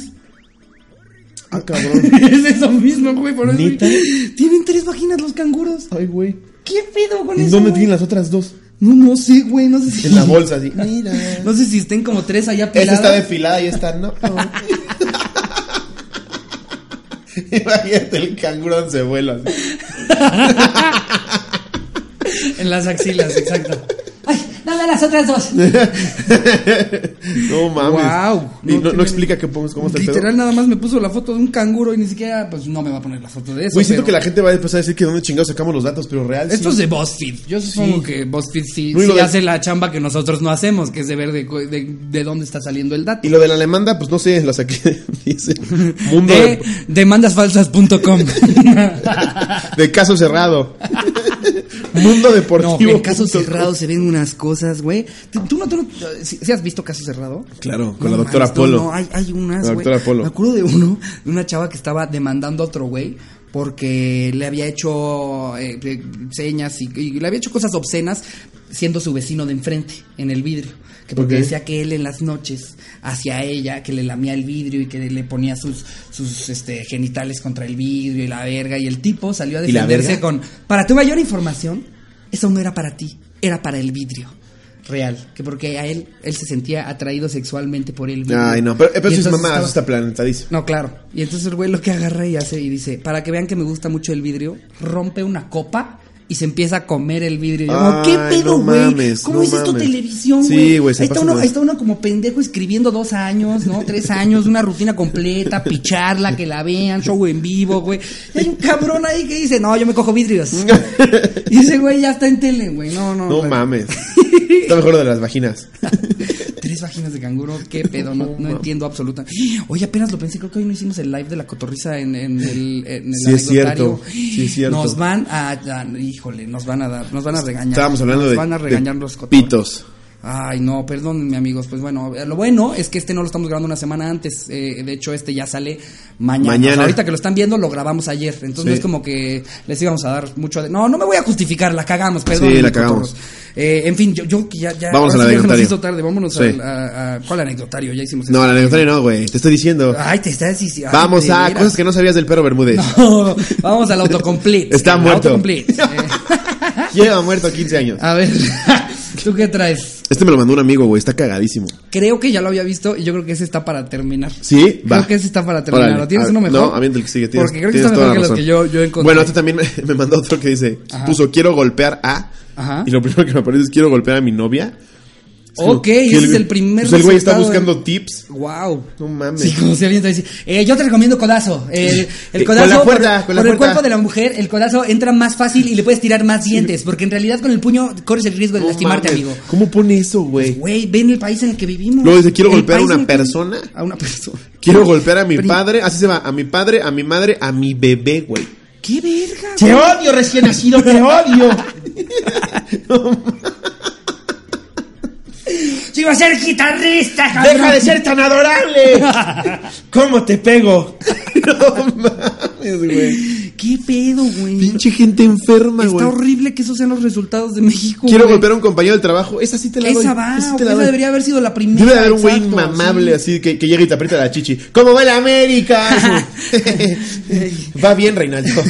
Ah, cabrón. es eso mismo, güey. Por eso. ¿Neta? Tienen tres vaginas los canguros. Ay, güey. ¿Qué pedo con ¿Y eso? dónde güey? tienen las otras dos? No, no sé, güey. No sé si. En la bolsa, así. Mira. No sé si estén como tres allá Esa peladas. está depilada y esta no. Imagínate el canguro se vuela. así. En las axilas, exacto. Dame las otras dos. No mames. Y no, no tiene- explica qué pongas, cómo está el pedo. Literal, nada más me puso la foto de un canguro y ni siquiera, pues no me va a poner la foto de eso. Güey, siento pero- que la gente va a empezar a decir que dónde chingados sacamos los datos, pero real. Esto sí. es de BuzzFeed. Yo supongo Sí. que BuzzFeed sí, No, y sí lo de- hace la chamba que nosotros no hacemos, que es de ver de, de, de dónde está saliendo el dato. Y lo de la alemanda, pues no sé, la saqué. Dice Mundo De de, demandasfalsas.com. de caso cerrado. Mundo No, deportivo. en caso cerrado se ven unas cosas, güey. ¿Tú, tú no, tú no, ¿sí, sí has visto caso cerrado? Claro, con No la doctora no, Polo. No, hay, hay unas, güey. Me acuerdo de uno, de una chava que estaba demandando a otro güey porque le había hecho eh, eh, señas y, y le había hecho cosas obscenas siendo su vecino de enfrente en el vidrio. Que porque decía que él en las noches hacia ella, que le lamía el vidrio y que le ponía sus, sus este, genitales contra el vidrio y la verga. Y el tipo salió a ¿Y la defenderse con, para tu mayor información, eso no era para ti, era para el vidrio. Real, que porque a él, él se sentía atraído sexualmente por el vidrio. Ay, no, pero, pero eso es mamá, estaba- eso está planetadísimo. No, claro. Y entonces el güey lo que agarra y hace y dice, para que vean que me gusta mucho el vidrio, rompe una copa y se empieza a comer el vidrio. Y yo, como, ¿qué pedo, no güey? mames, ¿Cómo no es esto mames. televisión, Sí, güey? güey, se ahí, está uno, ahí está uno como pendejo escribiendo dos años, ¿no? Tres años, una rutina completa, picharla, que la vean, show en vivo, güey. Y hay un cabrón ahí que dice, no, yo me cojo vidrios. y ese güey ya está en tele, güey. No, no. No güey. mames. Está mejor lo de las vaginas. Tres vaginas de canguro, qué pedo, no, no entiendo absolutamente. Oye, apenas lo pensé, creo que hoy no hicimos el live de la cotorriza en, en el, en el Sí, es cierto, sí, es cierto. Nos van a, a- híjole, nos van a dar, nos van a regañar. Estábamos hablando nos de, van a de regañar los cotorros. pitos. Ay, no, perdónenme amigos. Pues bueno, lo bueno es que este no lo estamos grabando una semana antes. eh, de hecho, este ya sale mañana. Mañana. O sea, ahorita que lo están viendo, lo grabamos ayer. Entonces Sí. no es como que les íbamos a dar mucho. de- No, no me voy a justificar, la cagamos, perdón. Sí, la cagamos. Eh, en fin, yo, yo ya, ya. Vamos al anecdotario. hizo tarde. Vámonos Sí. al- a, a- ¿Cuál anecdotario? Ya hicimos No, el anecdotario no, güey. Te estoy diciendo. Ay, te estás diciendo. Vamos a cosas que no sabías del perro Bermúdez. No, vamos al autocomplete. Está muerto. autocomplete. Eh, Lleva muerto 15 años. a ver, ¿tú qué traes? Este me lo mandó un amigo, güey. Está cagadísimo. Creo que ya lo había visto y yo creo que ese está para terminar. ¿Sí? Va. Creo que ese está para terminar. Órale. ¿Lo tienes A- uno mejor? No, a mí el que sigue. Tienes, Porque creo que está mejor que los que yo, yo encontré. Bueno, este también me, me mandó otro que dice, Ajá. puso, quiero golpear a... Ajá. Y lo primero que me aparece es, quiero golpear a mi novia. Ok, ese es el primer Pues el güey está de- buscando tips. Wow. No mames. Sí, como si alguien te dice, eh, yo te recomiendo codazo. El, el Eh, codazo, con la por- cuerda, con la por el cuerpo de la mujer, el codazo entra más fácil y le puedes tirar más dientes, porque en realidad con el puño corres el riesgo de No lastimarte, mames. amigo. ¿Cómo pone eso, güey? Güey, ven el país en el que vivimos. Luego dice, quiero golpear a una que- persona. A una persona. Quiero golpear a mi padre. Así se va. A mi padre, a mi madre, a mi bebé, güey. ¡Qué verga! Te odio, recién nacido, te odio. ¡Yo iba a ser guitarrista, cabrón! Deja de ser tan adorable. ¿Cómo te pego? No mames, güey. ¿Qué pedo, güey? Pinche gente enferma, Está güey. horrible que esos sean los resultados de México. Quiero güey. golpear a un compañero del trabajo. Esa sí te la doy. Esa va, Esa esa doy. debería haber sido la primera. Debe de haber un güey inmamable sí. así que, que llega y te aprieta la chichi. ¿Cómo va la América? va bien, Reinaldo.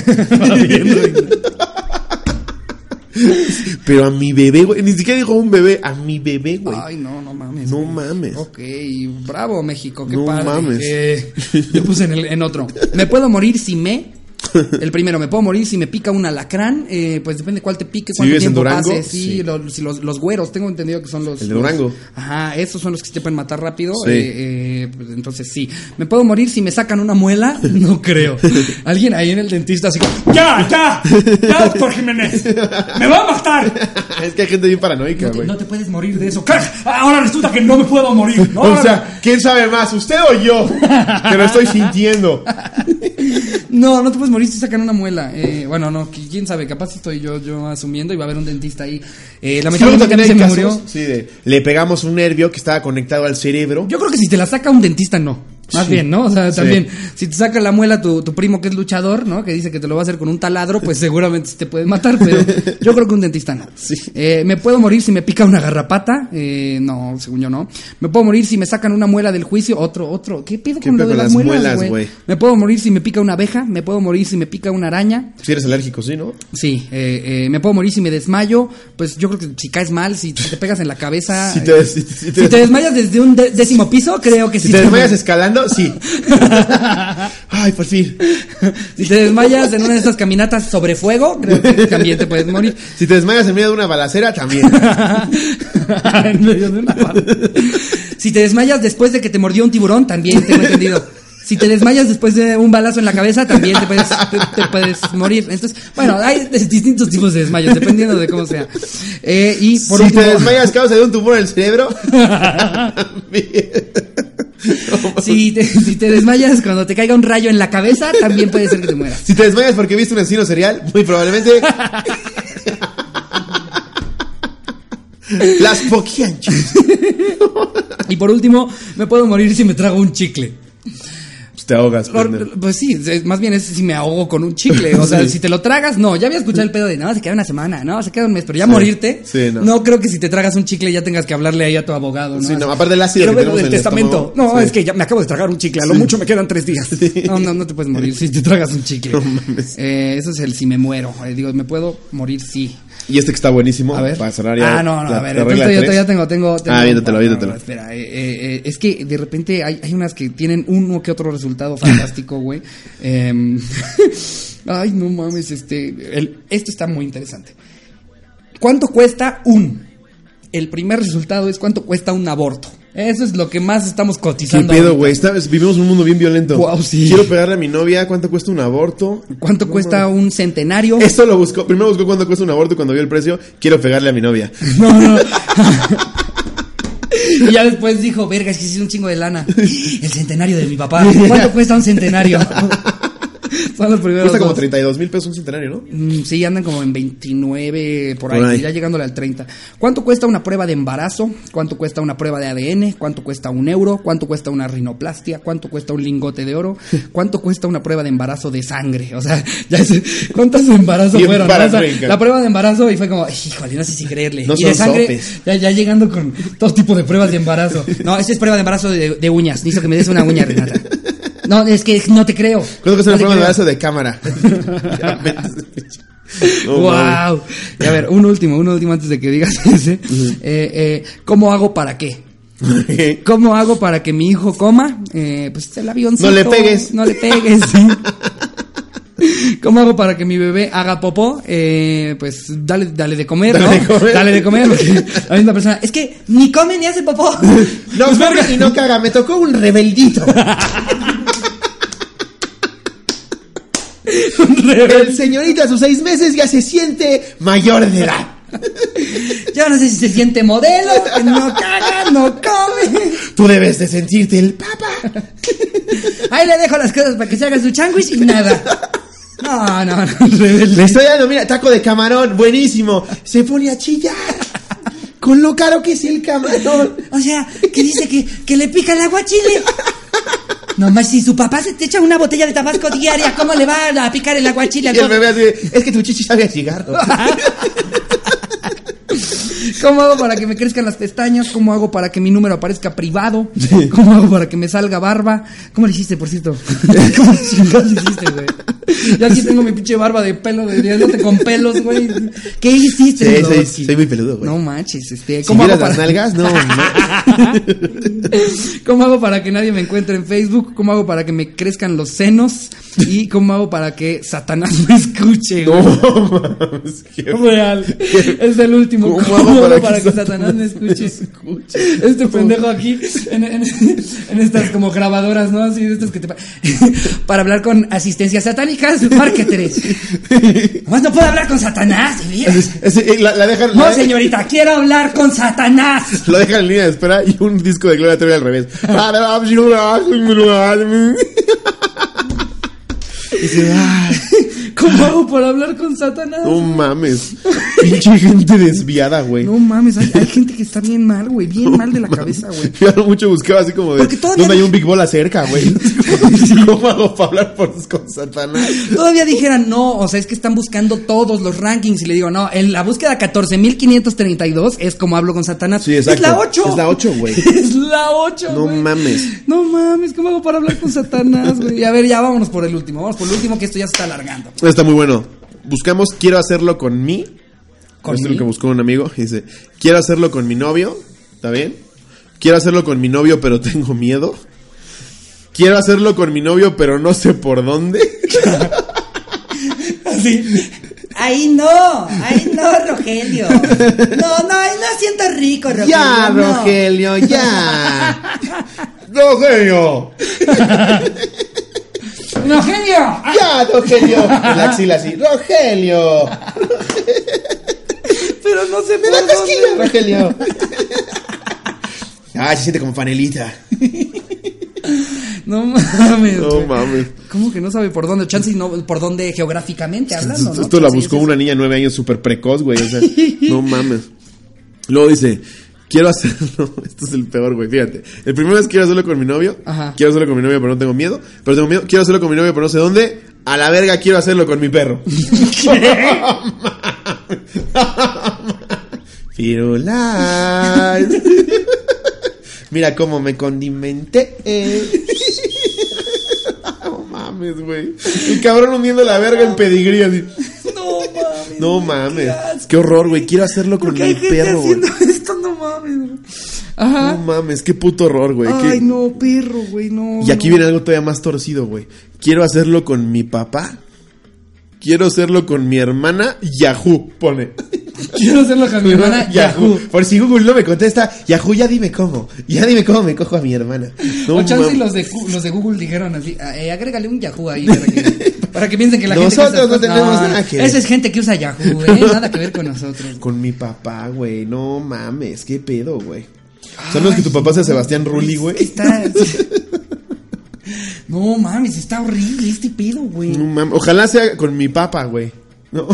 Pero a mi bebé, güey. Ni siquiera dijo un bebé. A mi bebé, güey. Ay, no, no mames. No güey. mames. Ok, bravo México, qué No padre. mames. Eh, yo puse en, el- en otro. Me puedo morir si me. El primero, me puedo morir si me pica un alacrán. Eh, pues depende cuál te pique, Si cuánto en tiempo Durango, pase. Sí, sí. Los, si los, los güeros, tengo entendido que son los. El de los- Durango. ajá, esos son los que se te pueden matar rápido. Sí. Eh, eh, pues, entonces sí. ¿Me puedo morir si me sacan una muela? No creo. Alguien ahí en el dentista así como. Ya, ya, ya, doctor Jiménez. Me va a matar. es que hay gente bien paranoica, No güey. no te puedes morir de eso. Ahora resulta que no me puedo morir. No, O sea, ¿quién sabe más? ¿Usted o yo? Que lo estoy sintiendo. No, no te puedes morir si sacan una muela. Eh, bueno, no, qui- quién sabe, capaz estoy yo, yo asumiendo y va a haber un dentista ahí. Eh, Sí, lamentablemente también se casos, murió. sí, de- le pegamos un nervio que estaba conectado al cerebro. Yo creo que si te la saca un dentista, no. Más Sí. bien, ¿no? O sea, Sí. también, si te saca la muela tu, tu primo que es luchador, ¿no? Que dice que te lo va a hacer con un taladro, pues seguramente te puede matar, pero yo creo que un dentista no. Sí. Eh, me puedo morir si me pica una garrapata, eh, no, según yo no. Me puedo morir si me sacan una muela del juicio, otro, otro. ¿Qué pido ¿Qué con lo de las las muelas, güey? Me puedo morir si me pica una abeja, me puedo morir si me pica una araña. Si eres alérgico, sí, ¿no? Sí, eh, eh, me puedo morir si me desmayo, pues yo creo que si caes mal, si te pegas en la cabeza. Si te- eh, si- si si, te- te, desmayas desde un décimo piso, creo que Si sí. te desmayas escalando, sí. Ay, por fin. Si te desmayas en una de estas caminatas sobre fuego, creo que también te puedes morir. Si te desmayas en medio de una balacera, también. en medio de una. Si te desmayas después de que te mordió un tiburón, también tengo entendido. Si te desmayas después de un balazo en la cabeza, también te puedes, te, te puedes morir. Entonces, bueno, hay distintos tipos de desmayos, dependiendo de cómo sea. Eh, y por si último, te desmayas causa de un tumor en el cerebro. si te, si te desmayas cuando te caiga un rayo en la cabeza, también puede ser que te mueras. Si te desmayas porque viste un asesino serial, muy probablemente. Las poquianchas. Y por último, me puedo morir si me trago un chicle. Te ahogas. Por- pendejo. pues sí, es- más bien es si me ahogo con un chicle. O sea, Sí. si te lo tragas, no. Ya había escuchado el pedo de, no, se queda una semana, no, se queda un mes. Pero ya morirte, Sí, no. creo que si te tragas un chicle ya tengas que hablarle ahí a tu abogado, ¿no? Sí, no, aparte del ácido Quiero que del en el testamento. estómago. No, es que ya me acabo de tragar un chicle. A lo mucho me quedan tres días. No, no, no te puedes morir si te tragas un chicle. No mames. Eh, eso es el si me muero. Eh, digo, me puedo morir sí. Y este que está buenísimo. A ver. Para cerrar ya. ah, no, no, la- a ver. entonces yo todavía tengo, tengo, tengo- Ah, no, viéntatelo. no, espera, eh, eh, eh, es que de repente hay, hay unas que tienen uno que otro resultado fantástico, güey. Em, ay, no mames, este, el, esto está muy interesante. ¿Cuánto cuesta un? El primer resultado es cuánto cuesta un aborto. Eso es lo que más estamos ¿Qué cotizando. pedo, ahorita. güey? Vivimos un mundo bien violento. Guau, sí. Quiero pegarle a mi novia. ¿Cuánto cuesta un aborto? ¿Cuánto No cuesta un centenario? Esto lo buscó. Primero buscó cuánto cuesta un aborto y cuando vio el precio, quiero pegarle a mi novia. No, no. Y ya después dijo, verga, es que es un chingo de lana. El centenario de mi papá. ¿Cuánto cuesta un centenario? Son los primeros Cuesta como dos. 32 mil pesos un centenario, ¿no? Mm, Sí, andan como en 29 por ahí, Por ahí. ya llegándole al 30. ¿Cuánto cuesta una prueba de embarazo? ¿Cuánto cuesta una prueba de ADN? ¿Cuánto cuesta un euro? ¿Cuánto cuesta una rinoplastia? ¿Cuánto cuesta un lingote de oro? ¿Cuánto cuesta una prueba de embarazo de sangre? O sea, ya sé, ¿cuántos embarazos Bien fueron? no? O sea, la prueba de embarazo y fue como, híjole, no sé si creerle. No y de son sangre, sopes. ya, ya llegando con todo tipo de pruebas de embarazo. No, esta es prueba de embarazo de, de uñas. Necesito que me des una uña, Renata. No, es que no te creo. ¿Cuánto cuesta No una te prueba de creo. brazo de cámara? No, wow. Y a ver, un último, un último antes de que digas ese. Eh, eh, ¿Cómo hago para qué? ¿Cómo hago para que mi hijo coma? Eh, pues el avioncito. No le pegues. No le pegues. sí. ¿Cómo hago para que mi bebé haga popó? Eh, pues dale, dale de comer, Dale ¿no? de comer. Dale de comer. la misma persona. Es que ni come ni hace popó. No come y no caga, me tocó un rebeldito. El señorito a sus seis meses ya se siente mayor de edad. Yo no sé si se siente modelo, no caga, no come. Tú debes de sentirte el papa. Ahí le dejo las cosas para que se haga su changuis y nada. No, no, no, rebelde. Le estoy dando, mira, taco de camarón, buenísimo. Se pone a chillar. Con lo caro que es el camarón. O sea, que dice que, que le pica el agua chile. Nomás si su papá se te echa una botella de tabasco diaria, ¿cómo le va a picar el agua chile al Y el bebé así, es que tu chichi sabe a cigarro. ¿Cómo hago para que me crezcan las pestañas? ¿Cómo hago para que mi número aparezca privado? ¿Cómo hago para que me salga barba? ¿Cómo le hiciste, por cierto? ¿Cómo le hiciste, güey? Yo aquí tengo mi pinche barba de pelo, de con pelos, güey. ¿Qué hiciste, Sí, soy muy peludo, güey. No manches, este. Si ¿Cómo hago vieras las para- nalgas, no. ¿Cómo hago para que nadie me encuentre en Facebook? ¿Cómo hago para que me crezcan los senos? ¿Y cómo hago para que Satanás me escuche? güey? No, mames, Real. Es el último. ¿Cómo ¿Cómo, hago hago para para, que que Satanás me escuche? Este pendejo aquí, en, en- en estas como grabadoras, ¿no? Así de estas que te... pa- Para hablar con asistencias satánicas, márqueteres. Nomás no puedo hablar con Satanás. la, la dejan, No, la- señorita, quiero hablar con Satanás. Lo dejan en línea de espera y un disco de Gloria Trevi al revés. Ay, ¿Cómo hago para hablar con Satanás? no mames. Pinche gente desviada, güey. No mames, hay, hay gente que está bien mal, güey, bien mal de la cabeza, güey. Yo no mucho buscaba así como de Porque todavía ¿Dónde hay no- un Big Bola cerca, güey? ¿Cómo hago para hablar por, con Satanás? Todavía dijeran, no, o sea, es que están buscando todos los rankings. Y le digo, no, en la búsqueda 14.532 es como hablo con Satanás. Sí, exacto. Es la 8. Es la 8, güey. Es la 8, No mames. No mames, ¿cómo hago para hablar con Satanás, güey? Y a ver, ya vámonos por el último. Vamos por el último, que esto ya se está alargando. Está muy bueno. Buscamos, quiero hacerlo con mí. ¿Con Esto es lo que buscó un amigo. Dice, quiero hacerlo con mi novio. ¿Está bien? Quiero hacerlo con mi novio, pero tengo miedo. Quiero hacerlo con mi novio, pero no sé por dónde. Así. Ahí no, ahí no, Rogelio. No, no, ahí no siento rico, Rogelio. ya, no. Rogelio, ya. Rogelio. Rogelio. Ya, Rogelio. La axila así. Rogelio. Pero no sé Me da cosquillas, dónde. Rogelio. Ah, se siente como panelita. No mames. No güey. mames. ¿Cómo que no sabe por dónde? Chance y no por dónde geográficamente hablando, Esto, ¿no? esto la buscó una niña de nueve años súper precoz, güey. O sea, no mames. Luego dice, quiero hacerlo. Esto es el peor, güey. Fíjate. El primero es quiero hacerlo con mi novio. Ajá. Quiero hacerlo con mi novio, pero no tengo miedo. Pero tengo miedo. Quiero hacerlo con mi novio, pero no sé dónde. A la verga quiero hacerlo con mi perro. Firulais. Mira cómo me condimenté. No mames, güey. El cabrón hundiendo la verga en pedigrí así. No mames. No mames. qué horror, güey. Quiero hacerlo con ¿Por qué mi perro, güey. No mames. güey. Ajá. No mames, qué puto horror, güey. qué- Ay, no, perro, güey, no. Y aquí no. viene algo todavía más torcido, güey. Quiero hacerlo con mi papá. Quiero hacerlo con mi hermana. Yahoo, pone. Quiero hacerlo con mi hermana Yahoo. Por si Google no me contesta, Yahoo, ya dime cómo. Ya dime cómo me cojo a mi hermana. No o chance los de, los de Google dijeron así, ah, eh, agrégale un Yahoo ahí para que, para que piensen que la gente... Nosotros no tenemos nada que ver. Esa es gente que usa Yahoo, eh, nada que ver con nosotros. Con mi papá, güey. No mames, qué pedo, güey. ¿Sabes que tu papá sea Sebastián Rulli, güey? Está... No mames, está horrible este pedo, güey. No mames. Ojalá sea con mi papá, güey. ¿No?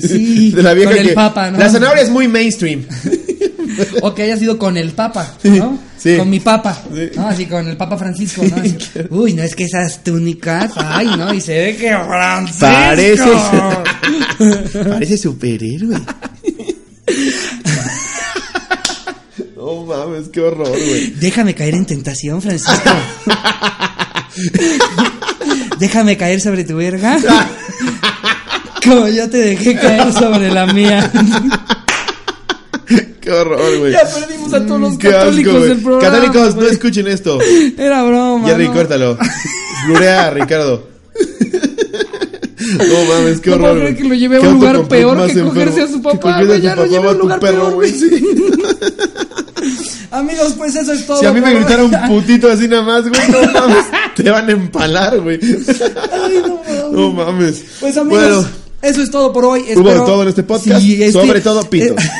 Sí, De la vieja con el que- papa, ¿no? La zanahoria es muy mainstream. O que haya sido con el Papa, ¿no? sí. Con mi Papa. Así con el Papa Francisco, ¿no? Así, Uy, no es que esas túnicas, ay, ¿no? Y se ve que Francisco. Parece. Parece superhéroe. No mames, qué horror, güey. Déjame caer en tentación, Francisco. Déjame caer sobre tu verga. Como yo te dejé caer sobre la mía. Qué horror, güey. Ya perdimos a todos los Qué asco, católicos güey. del programa. Católicos, no escuchen esto. Era broma. Jerry, ¿no? córtalo. Blurea Ricardo. No mames, qué No horror. güey. que lo lleve a Qué un lugar peor que cogerse a su papá, güey, ya lo lleva a un lugar perro, peor, güey. Amigos, pues eso es todo. Si a mí me un putito así nada más, güey, no mames. Te van a empalar, güey. Ay, no mames. No mames. Pues amigos, Bueno, eso es todo por hoy. Hubo de todo en este podcast, sobre todo pito. eh,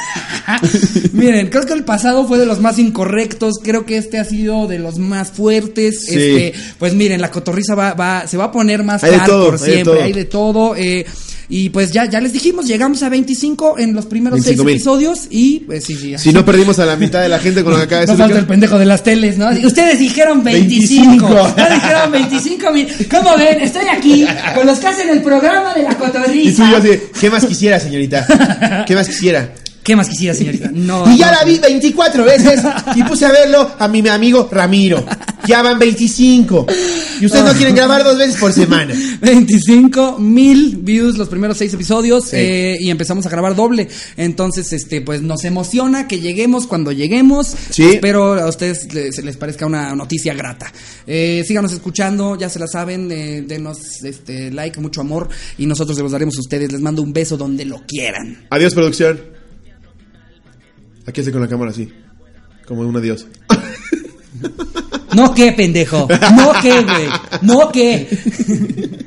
Miren, creo que el pasado fue de los más incorrectos, creo que este ha sido de los más fuertes. Sí. Este, pues miren, la cotorriza va, va, se va a poner más Hay hardcore todo, hay de siempre, todo. hay de todo. eh, y pues ya, ya les dijimos, llegamos a 25 en los primeros 6 25,000. episodios y pues sí, sí. Si no perdimos a la mitad de la gente con lo que acaba de No decir. falta el pendejo de las teles, ¿no? Ustedes dijeron 25. 25. Ya dijeron 25 mil. ¿Cómo ven? Estoy aquí con los que hacen el programa de la Y tú cotorriza. y yo así, ¿qué más quisiera, señorita? ¿Qué más quisiera? ¿Qué más quisiera, señorita? No. Y ya no. la vi 24 veces y puse a verlo a mi amigo Ramiro. Ya van 25. Y ustedes no quieren grabar dos veces por semana. 25 mil views los primeros seis episodios Sí. eh, y empezamos a grabar doble. Entonces, este, pues nos emociona que lleguemos cuando lleguemos. Sí. Espero a ustedes les, les parezca una noticia grata. Eh, síganos escuchando, ya se la saben, eh, denos este like, mucho amor y nosotros se los daremos a ustedes. Les mando un beso donde lo quieran. Adiós, producción. Aquí hace con la cámara así. Como un adiós. No que, pendejo. No que, güey. No que.